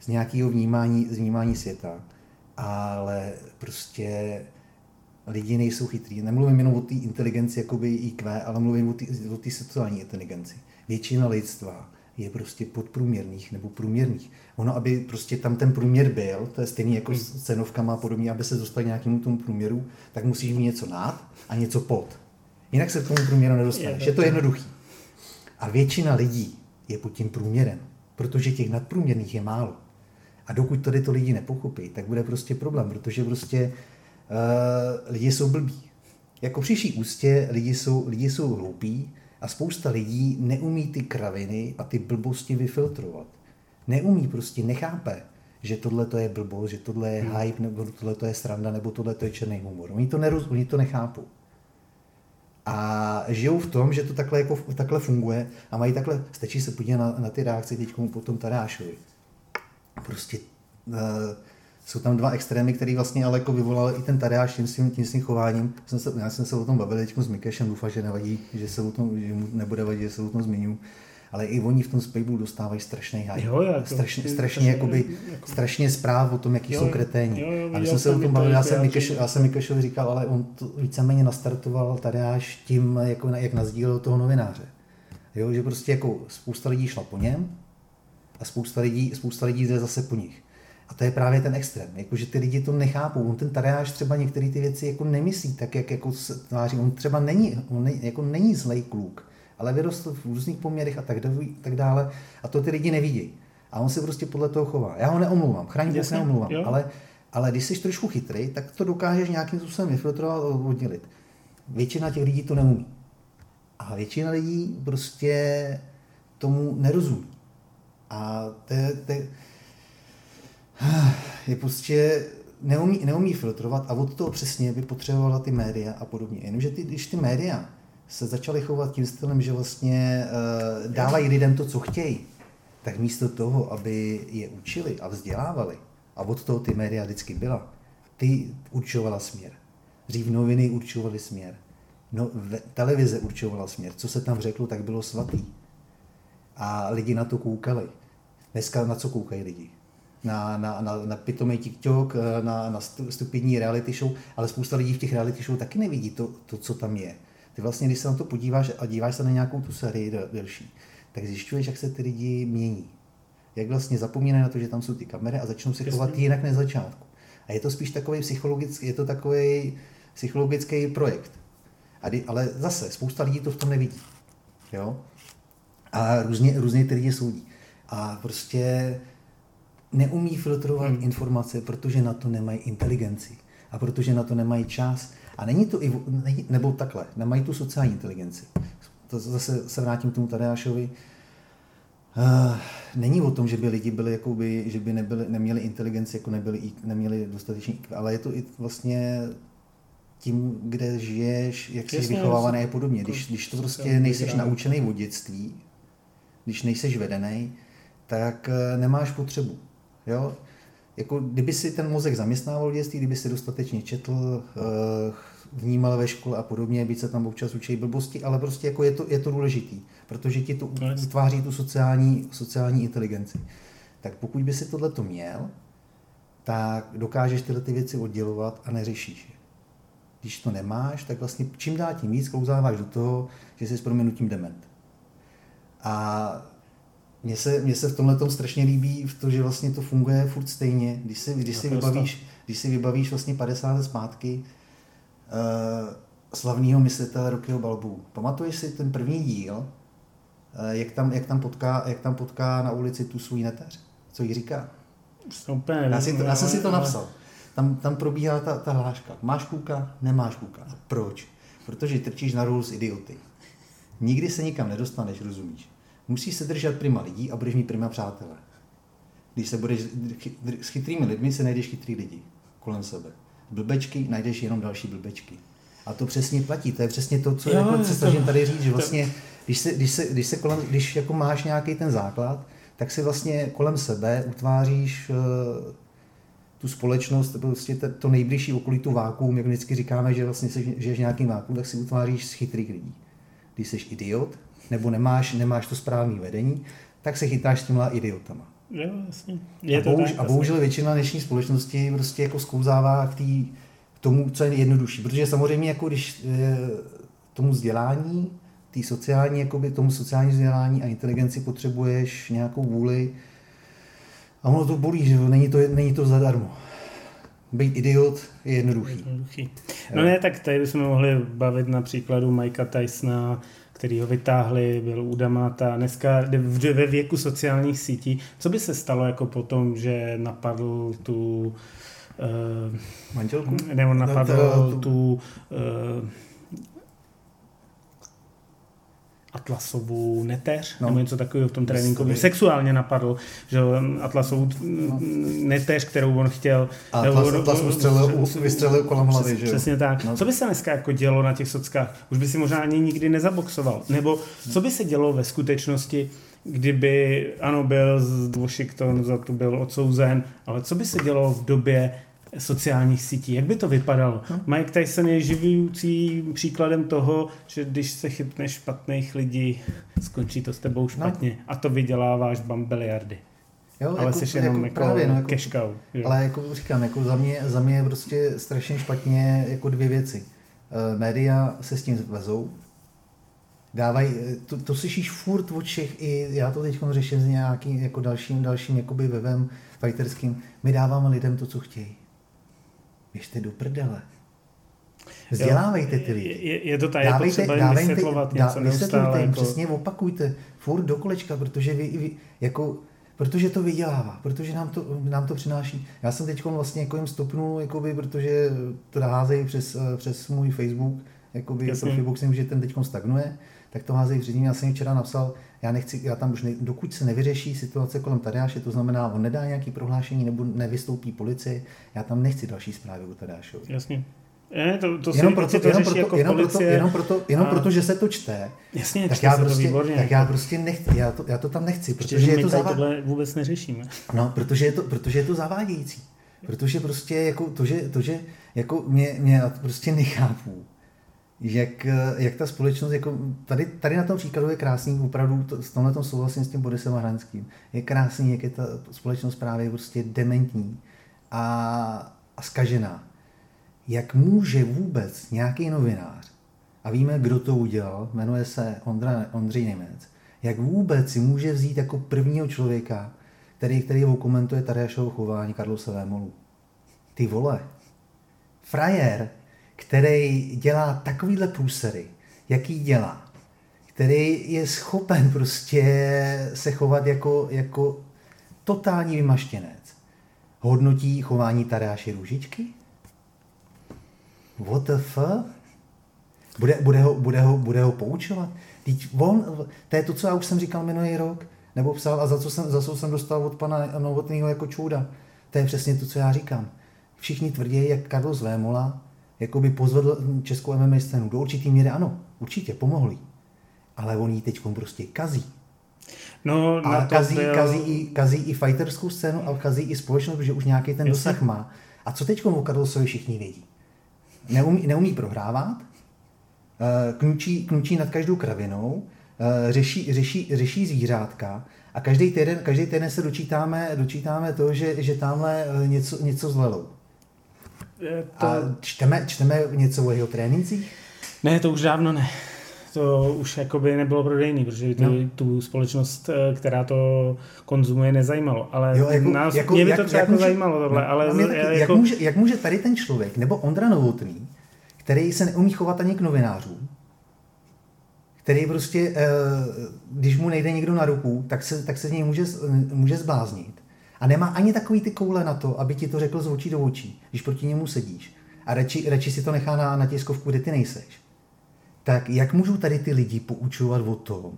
z nějakého vnímání, z vnímání světa. Ale prostě lidi nejsou chytrý. Nemluvím jenom o té inteligenci jakoby IQ, ale mluvím o té sociální inteligenci. Většina lidstva je prostě podprůměrných nebo průměrných. Ono, aby prostě tam ten průměr byl, to je stejný jako s cenovkama a podobně, aby se dostal k nějakému tomu průměru, tak musíš mít něco nad a něco pod. Jinak se k tomu průměru nedostaneš. Je to jednoduchý. A většina lidí je pod tím průměrem, protože těch nadprůměrných je málo. A dokud tady to lidi nepochopí, tak bude prostě problém, protože prostě lidi jsou blbí. Jako příští ústě lidi jsou, lidi jsou hloupí a spousta lidí neumí ty kraviny a ty blbosti vyfiltrovat. Neumí prostě, nechápe, že tohle to je blbost, že tohle je hmm. hype, nebo tohle to je sranda, nebo tohle to je černý humor. Oni to, neroz, oni to nechápou. A žijou v tom, že to takhle, jako, takhle funguje a mají takhle, stačí se podívat na, na ty reakce teď po tom Tadášovi. Prostě uh, jsou tam dva extrémy, které vlastně ale jako vyvolal i ten Tadeáš tím svým, tím svým chováním. Jsem se, já jsem se o tom bavil teď s Mikešem, doufám, že nevadí, že se o tom, že mu nebude vadit, že se o tom zmiňu. Ale i oni v tom Spejbu dostávají strašný hype. Jo, jako, strašně, strašně, jakoby, jako... strašně zpráv o tom, jaký jo, jsou kreténi. Jo, jo, a když jsem se o tom bavil, já jsem, Mikeš, já jsem Mikešovi říkal, ale on to víceméně nastartoval Tadeáš tím, jako, jak nazdílel toho novináře. Jo, že prostě jako spousta lidí šla po něm a spousta lidí, spousta lidí jde zase po nich. A to je právě ten extrém, jako, že ty lidi to nechápou. On ten Tadeáš třeba některé ty věci jako nemyslí tak, jak jako se tváří. On třeba není, on ne, jako není zlej kluk, ale vyrostl v různých poměrech a tak, tak dále. A to ty lidi nevidí. A on se prostě podle toho chová. Já ho neomlouvám, chraň Bůh neomlouvám, ale, ale když jsi trošku chytrý, tak to dokážeš nějakým způsobem vyfiltrovat a oddělit. Většina těch lidí to neumí. A většina lidí prostě tomu nerozumí. A to je, to je, je prostě neumí, neumí filtrovat a od toho přesně by potřebovala ty média a podobně. Jenomže ty, když ty média se začaly chovat tím stylem, že vlastně uh, dávají lidem to, co chtějí, tak místo toho, aby je učili a vzdělávali, a od toho ty média vždycky byla, ty určovala směr. Dřív noviny určovaly směr. No, televize určovala směr. Co se tam řeklo, tak bylo svatý. A lidi na to koukali. Dneska na co koukají lidi? Na, na, na, na pitomý TikTok, na, na stupidní reality show, ale spousta lidí v těch reality show taky nevidí to, to, co tam je. Ty vlastně, když se na to podíváš a díváš se na nějakou tu sérii delší, tak zjišťuješ, jak se ty lidi mění. Jak vlastně zapomínají na to, že tam jsou ty kamery a začnou se chovat jinak než začátku. A je to spíš takový psychologický, je to takový psychologický projekt. A kdy, ale zase, spousta lidí to v tom nevidí. Jo? A různě, různě ty lidi soudí. A prostě neumí filtrovat hmm. informace, protože na to nemají inteligenci. A protože na to nemají čas. A není to i, nebo takhle, nemají tu sociální inteligenci. To zase se vrátím k tomu Tadeášovi. Uh, není o tom, že by lidi byli, jakoby, že by nebyli, neměli inteligenci, jako nebyli, neměli dostatečný, ale je to i vlastně tím, kde žiješ, jak jsi vychovávaný a podobně. Když, když to prostě nejseš naučený v dětství, když nejseš vedený, tak eh, nemáš potřebu. Jo? Jako, kdyby si ten mozek zaměstnával v dětství, kdyby si dostatečně četl, eh, vnímal ve škole a podobně, byť se tam občas učí blbosti, ale prostě jako je to, je to důležitý, protože ti to utváří tu sociální, sociální inteligenci. Tak pokud by si tohle to měl, tak dokážeš tyhle ty věci oddělovat a neřešíš je. Když to nemáš, tak vlastně čím dál tím víc klouzáváš do toho, že jsi s proměnutím dement. A mně se, mně se v tomhle tom strašně líbí v to, že vlastně to funguje furt stejně. Když si, když si, vybavíš, když si vybavíš vlastně 50 let zpátky uh, slavného myslitele Rokyho Balbu. Pamatuješ si ten první díl, uh, jak, tam, jak, tam potká, jak tam potká na ulici tu svůj neteř? Co jí říká? Super, já, si to, já jsem si to napsal. Tam, tam probíhá ta, ta hláška. Máš kůka, nemáš kůka. A proč? Protože trčíš na růl s idioty. Nikdy se nikam nedostaneš, rozumíš? Musíš se držet prima lidí a budeš mít prima přátelé. Když se budeš s chytrými lidmi, se najdeš chytrý lidi kolem sebe. Blbečky, najdeš jenom další blbečky. A to přesně platí, to je přesně to, co jo, jako se snažím tady říct, že vlastně, když, se, když, se, když, se kolem, když jako máš nějaký ten základ, tak si vlastně kolem sebe utváříš uh, tu společnost, prostě to, to nejbližší okolí, tu vákuum, jak vždycky říkáme, že vlastně se, žiješ nějaký vákuum, tak si utváříš z chytrých lidí. Když jsi idiot, nebo nemáš, nemáš to správné vedení, tak se chytáš s těma idiotama. Jo, jasně. Je a, to bohuž, tak, a bohužel většina dnešní společnosti prostě jako sklouzává k, tý, k tomu, co je jednodušší. Protože samozřejmě jako když e, tomu vzdělání, tý sociální, jakoby tomu sociální vzdělání a inteligenci potřebuješ nějakou vůli a ono to bolí, že není to, není to zadarmo. Být idiot je jednoduchý. jednoduchý. No ne, tak tady bychom mohli bavit na příkladu Mikea Tysona, který ho vytáhli, byl u Damata, dneska ve věku sociálních sítí. Co by se stalo jako potom, že napadl tu uh, manželku? Nebo napadl no, tu uh, Atlasovou neteř, no. nebo něco takového v tom tréninku. Sexuálně napadl, že Atlasovou no. neteř, kterou on chtěl. A Atlas, on, Atlas vystřelil, vystřelil kolem hlavy, že jo? Přesně tak. No. Co by se dneska jako dělo na těch sockách? Už by si možná ani nikdy nezaboxoval. Nebo co by se dělo ve skutečnosti, kdyby, ano, byl z Washington, za to byl odsouzen, ale co by se dělo v době, sociálních sítí. Jak by to vypadalo? Hmm. Mike Tyson je živující příkladem toho, že když se chytneš špatných lidí, skončí to s tebou špatně no. a to vyděláváš bambeliardy. Jo, ale jako, jsi jenom jako, jako právě, no, jako, cash cow, Ale jako říkám, jako za mě, za mě je prostě strašně špatně jako dvě věci. Uh, média se s tím vezou, Dávaj, to, to slyšíš furt od všech, i já to teď řeším s nějakým jako dalším, dalším jakoby webem fighterským. My dáváme lidem to, co chtějí. Běžte do prdele. Vzdělávejte ty lidi. Je, je to tady, dávejte, potřeba dávejte, vysvětlovat něco dá, neustále. Jim, jako... Přesně opakujte, furt do kolečka, protože vy, vy jako, protože to vydělává, protože nám to, nám to přináší. Já jsem teď vlastně jako jim stopnul, jakoby, protože to házejí přes, přes můj Facebook, jakoby Jasně. Facebook si že ten teď stagnuje, tak to házejí před ním. Já jsem včera napsal, já nechci, já tam už ne, dokud se nevyřeší situace kolem Tadeáše, to znamená, on nedá nějaký prohlášení nebo nevystoupí policie, já tam nechci další zprávy o Tadeášovi. Jasně. Je, to, to jenom proto, to jenom, proto, jako jenom, proto, jenom, proto, jenom a... proto, že se to čte, Jasně, tak, já prostě, výborně, tak já prostě nechci, já to, já to tam nechci, protože Ještě, je to zavá... tohle vůbec neřešíme. No, protože je to, protože je to zavádějící. Protože prostě jako to, že, to, že jako mě, mě prostě nechápu, jak, jak ta společnost, jako tady, tady na tom příkladu je krásný, opravdu to, s tomhle tom souhlasím s tím Borisem Hranským, je krásný, jak je ta společnost právě prostě dementní a, a skažená jak může vůbec nějaký novinář, a víme, kdo to udělal, jmenuje se Ondra, Ondřej Němec, jak vůbec si může vzít jako prvního člověka, který, který komentuje Tadeášovo chování Karlose Vémolu. Ty vole, frajer, který dělá takovýhle průsery, jaký dělá, který je schopen prostě se chovat jako, jako totální vymaštěnec, hodnotí chování Tadeáše Růžičky? What the fuck? Bude, bude, ho, bude, ho, bude ho poučovat? Teď on, to je to, co já už jsem říkal minulý rok, nebo psal a za co jsem, za co jsem dostal od pana Novotného jako čůda. To je přesně to, co já říkám. Všichni tvrdí, jak Carlos Vémola by pozvedl českou MMA scénu. Do určitý míry ano, určitě, pomohli. Ale on ji teď prostě kazí. No, a kazí, byl... kazí, i, kazí i fighterskou scénu a kazí i společnost, protože už nějaký ten Jasně. dosah má. A co teď o Carlosovi všichni vědí? neumí, neumí prohrávat, eh, knučí, knučí nad každou kravinou, eh, řeší, řeší, řeší zvířátka a každý týden, každý týden se dočítáme, dočítáme to, že, že tamhle eh, něco, něco zlelou. To... A čteme, čteme něco o jeho trénincích? Ne, to už dávno ne. To už jakoby nebylo prodejný, protože ty, no. tu společnost, která to konzumuje, nezajímalo. Ale jo, jako, nás, jako, mě by to třeba jak může, zajímalo tohle. No, ale taky, jako... jak, může, jak může tady ten člověk, nebo Ondra Novotný, který se neumí chovat ani k novinářům, který prostě, eh, když mu nejde někdo na ruku, tak se, tak se z něj může, může zbláznit. A nemá ani takový ty koule na to, aby ti to řekl z očí do očí, když proti němu sedíš. A radši, radši si to nechá na, na tiskovku, kde ty nejseš. Tak jak můžou tady ty lidi poučovat o tom,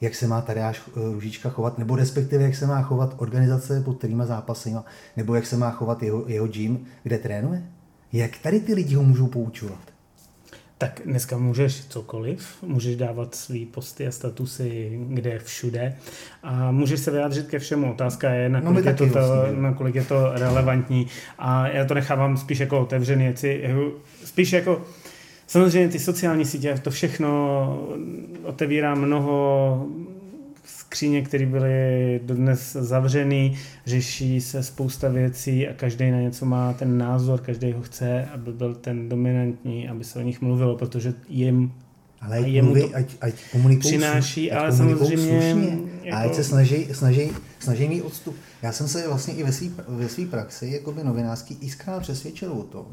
jak se má Tadeáš eh, Růžička chovat, nebo respektive jak se má chovat organizace pod kterýma zápasy, nebo jak se má chovat jeho, jeho gym, kde trénuje? Jak tady ty lidi ho můžou poučovat? Tak dneska můžeš cokoliv, můžeš dávat svý posty a statusy kde všude a můžeš se vyjádřit ke všemu. Otázka je, nakolik, no je, to, to, vlastně. nakolik je to relevantní a já to nechávám spíš jako otevřený, spíš jako samozřejmě ty sociální sítě, to všechno otevírá mnoho skříně, které byly dodnes zavřený, řeší se spousta věcí a každý na něco má ten názor, každý ho chce, aby byl ten dominantní, aby se o nich mluvilo, protože jim ale ať, jemu mluví, to ať, ať komunikují přináší, ať ale samozřejmě... Jako... A ať se snaží, snaží, snaží mít odstup. Já jsem se vlastně i ve své ve svý praxi jako by novinářský iskrát přesvědčil o tom,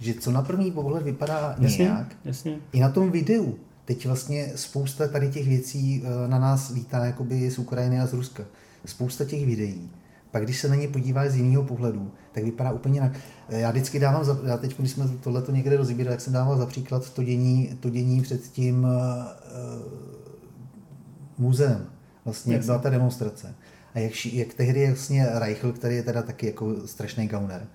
že co na první pohled vypadá jasně, nějak, jasně. i na tom videu, teď vlastně spousta tady těch věcí eh, na nás vítá jakoby z Ukrajiny a z Ruska. Spousta těch videí. Pak když se na ně podíváš z jiného pohledu, tak vypadá úplně jinak. Eh, já vždycky dávám, za, já teď, když jsme tohleto někde rozbírali, tak jsem dával za příklad to dění, to dění před tím uh, muzeem, vlastně, jak byla ta demonstrace. A jak, jak tehdy vlastně Reichl, který je teda taky jako strašný gauner,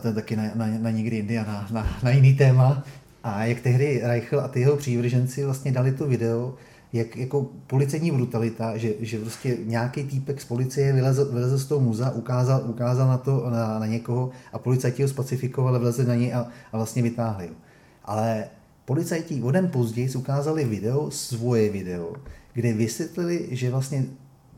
to je taky na, na, na někdy jindy a na, na, na jiný téma, a jak tehdy Reichl a ty jeho přívrženci vlastně dali to video, jak jako policejní brutalita, že, že prostě nějaký týpek z policie vylezl, vylezl z toho muzea, ukázal, ukázal na to na, na někoho a policajti ho spacifikovali, vlezli na něj a, a vlastně vytáhli. Ale policajti o den později ukázali video, svoje video, kde vysvětlili, že vlastně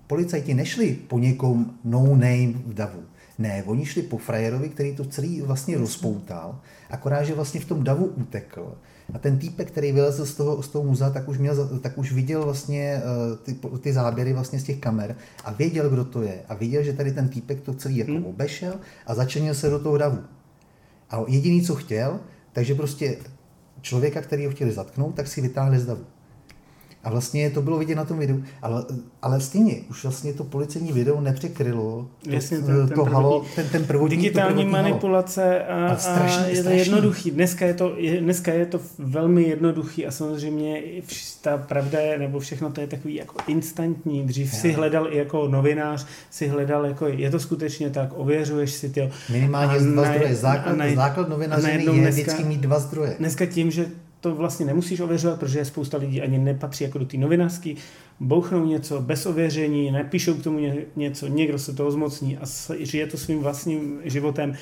policajti nešli po někom no name v davu. Ne, oni šli po frajerovi, který to celý vlastně rozpoutal, akorát, že vlastně v tom davu utekl. A ten týpek, který vylezl z toho, z toho muzea, tak už, měl, tak už viděl vlastně uh, ty, ty záběry vlastně z těch kamer a věděl, kdo to je. A viděl, že tady ten týpek to celý jako hmm. obešel a začenil se do toho davu. A jediný, co chtěl, takže prostě člověka, který ho chtěli zatknout, tak si vytáhli z davu. A vlastně to bylo vidět na tom videu, ale, ale stejně, už vlastně to policejní video nepřekrylo to, Jasně, ten, to ten halo, ten, ten prvodní, Digitální to manipulace a, a, strašný, a je to jednoduchý. Dneska je to, je, dneska je to velmi jednoduchý a samozřejmě ta pravda je, nebo všechno to je takový jako instantní. Dřív Já. si hledal i jako novinář, si hledal jako, je to skutečně tak, ověřuješ si ty. Minimálně dva zdroje. Základ, na, základ novinařiny je dneska, vždycky mít dva zdroje. Dneska tím, že to vlastně nemusíš ověřovat, protože spousta lidí ani nepatří jako do té novinářské, bouchnou něco bez ověření, napíšou k tomu něco, někdo se toho zmocní a žije to svým vlastním životem.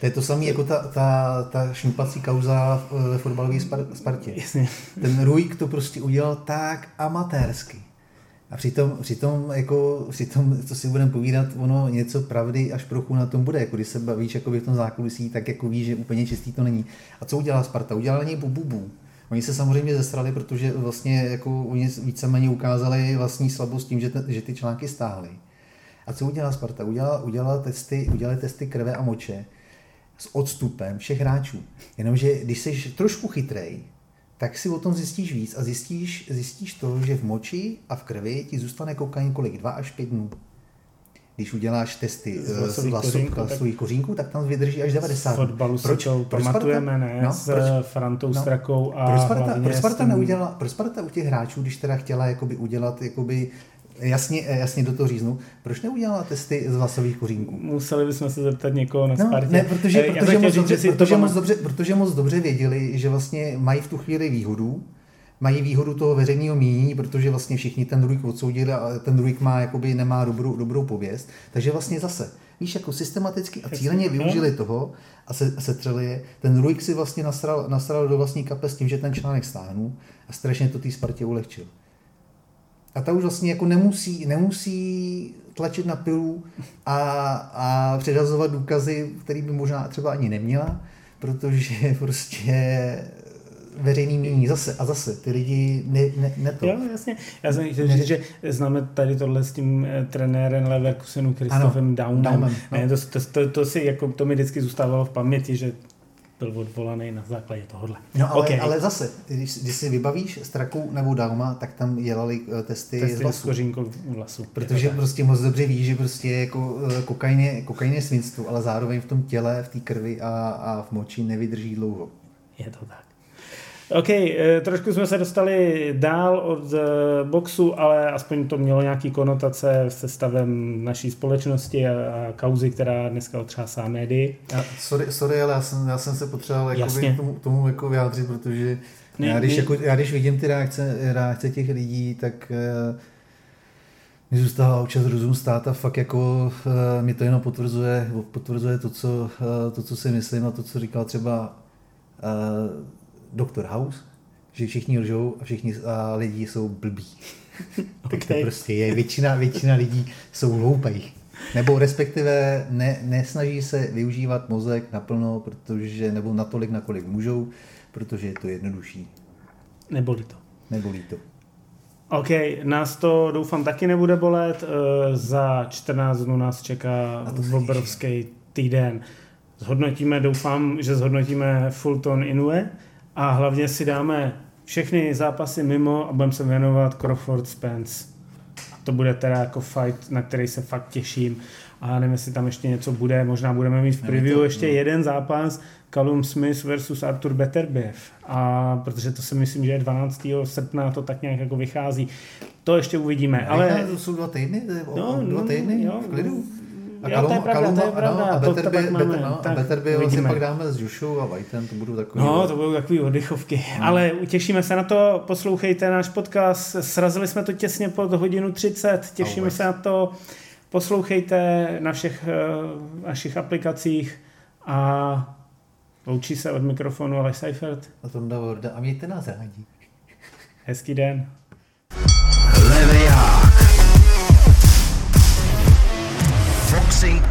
To je to samé jako ta, ta, ta šňupací kauza ve fotbalové Spartě. Jasně. Ten Ruik to prostě udělal tak amatérsky. A přitom, přitom, jako, přitom, co si budeme povídat, ono něco pravdy až trochu na tom bude. Jako když se bavíš jako v tom zákulisí, tak jako víš, že úplně čistý to není. A co udělala Sparta? Udělala něj bububu. Oni se samozřejmě zestrali, protože vlastně jako oni víceméně ukázali vlastní slabost tím, že, že ty články stáhly. A co udělala Sparta? Udělala, udělala testy, udělali testy krve a moče s odstupem všech hráčů. Jenomže když jsi trošku chytrej, tak si o tom zjistíš víc a zjistíš, zjistíš to, že v moči a v krvi ti zůstane kokain kolik? Dva až pět dnů. Když uděláš testy z vlasových kořínků, kořínků, tak tam vydrží až 90. V fotbalu proč, si to proč pamatujeme, Sparta, ne? No, s proč, Frantou no, Strakou a proč Sparta, proč Sparta, neudělala, proč Sparta u těch hráčů, když teda chtěla jakoby udělat jakoby jasně, jasně do toho říznu. Proč neudělala testy z vlasových kořínků? Museli bychom se zeptat někoho na no, Spartě. Ne, protože, protože, moc, dobře, protože, moc dobře, protože moc dobře věděli, že vlastně mají v tu chvíli výhodu, mají výhodu toho veřejného mínění, protože vlastně všichni ten druhý odsoudili a ten druhý má, jakoby nemá dobrou, dobrou pověst. Takže vlastně zase, víš, jako systematicky a cíleně využili toho a, se, a setřeli je. Ten Ruik si vlastně nasral, nasral do vlastní kapes tím, že ten článek stáhnul a strašně to té Spartě ulehčil. A ta už vlastně jako nemusí, nemusí tlačit na pilu a, a předazovat důkazy, který by možná třeba ani neměla, protože prostě veřejný míní zase a zase ty lidi ne, ne, ne to. Jo, jasně. Já jsem chtěl říct, že známe tady tohle s tím eh, trenérem Leverkusenu Kristofem Downem. Downem no. ne, to, to, to, to, si, jako, to mi vždycky zůstávalo v paměti, že byl odvolaný na základě tohohle. No ale, okay. ale zase, když, když si vybavíš Straku nebo Dauma, tak tam dělali testy, testy z vlasu. vlasu. Protože prostě moc dobře víš, že prostě jako uh, kokain je, kokain je svinstvo, ale zároveň v tom těle, v té krvi a, a v moči nevydrží dlouho. Je to tak. OK, eh, trošku jsme se dostali dál od eh, boxu, ale aspoň to mělo nějaký konotace se stavem naší společnosti a, a kauzy, která dneska otřásá médii. Já, sorry, sorry, ale já jsem, já jsem se potřeboval k tomu, tomu jako vyjádřit, protože ne, já, když, ne. jako, já když vidím ty reakce, reakce těch lidí, tak uh, mi zůstává občas rozum stát a fakt jako mi to jenom potvrzuje, potvrzuje to, co, to, co si myslím a to, co říkal třeba Doktor House, že všichni lžou a všichni a lidi jsou blbí. tak to prostě je. Většina, většina lidí jsou hloupých. Nebo respektive ne, nesnaží se využívat mozek naplno, protože, nebo natolik, nakolik můžou, protože je to jednodušší. Nebolí to. Nebolí to. OK, nás to doufám taky nebude bolet. Eh, za 14 dnů nás čeká obrovský týden. Zhodnotíme, doufám, že zhodnotíme Fulton Inoue a hlavně si dáme všechny zápasy mimo a budeme se věnovat Crawford Spence. To bude teda jako fight, na který se fakt těším. A nevím, jestli tam ještě něco bude, možná budeme mít v preview ještě no. jeden zápas, Callum Smith versus Arthur Beterbiev. A protože to si myslím, že je 12. srpna, to tak nějak jako vychází. To ještě uvidíme. Ale... To jsou dva týdny? No, dva no, týdny jo, v klidu? A jo, to je pravda, Kaluma, to je pravda. Ano, a Better by, better, no, tak Better by vlastně pak dáme s Jušou a Whiteem, to budou takový... No, to budou takový oddechovky. No. Ale těšíme se na to, poslouchejte náš podcast. Srazili jsme to těsně pod hodinu 30, těšíme se na to. Poslouchejte na všech uh, našich aplikacích a loučí se od mikrofonu Aleš Seifert. A tom Vorda a mějte nás rádi. Hezký den. Levej Boxing Podcast.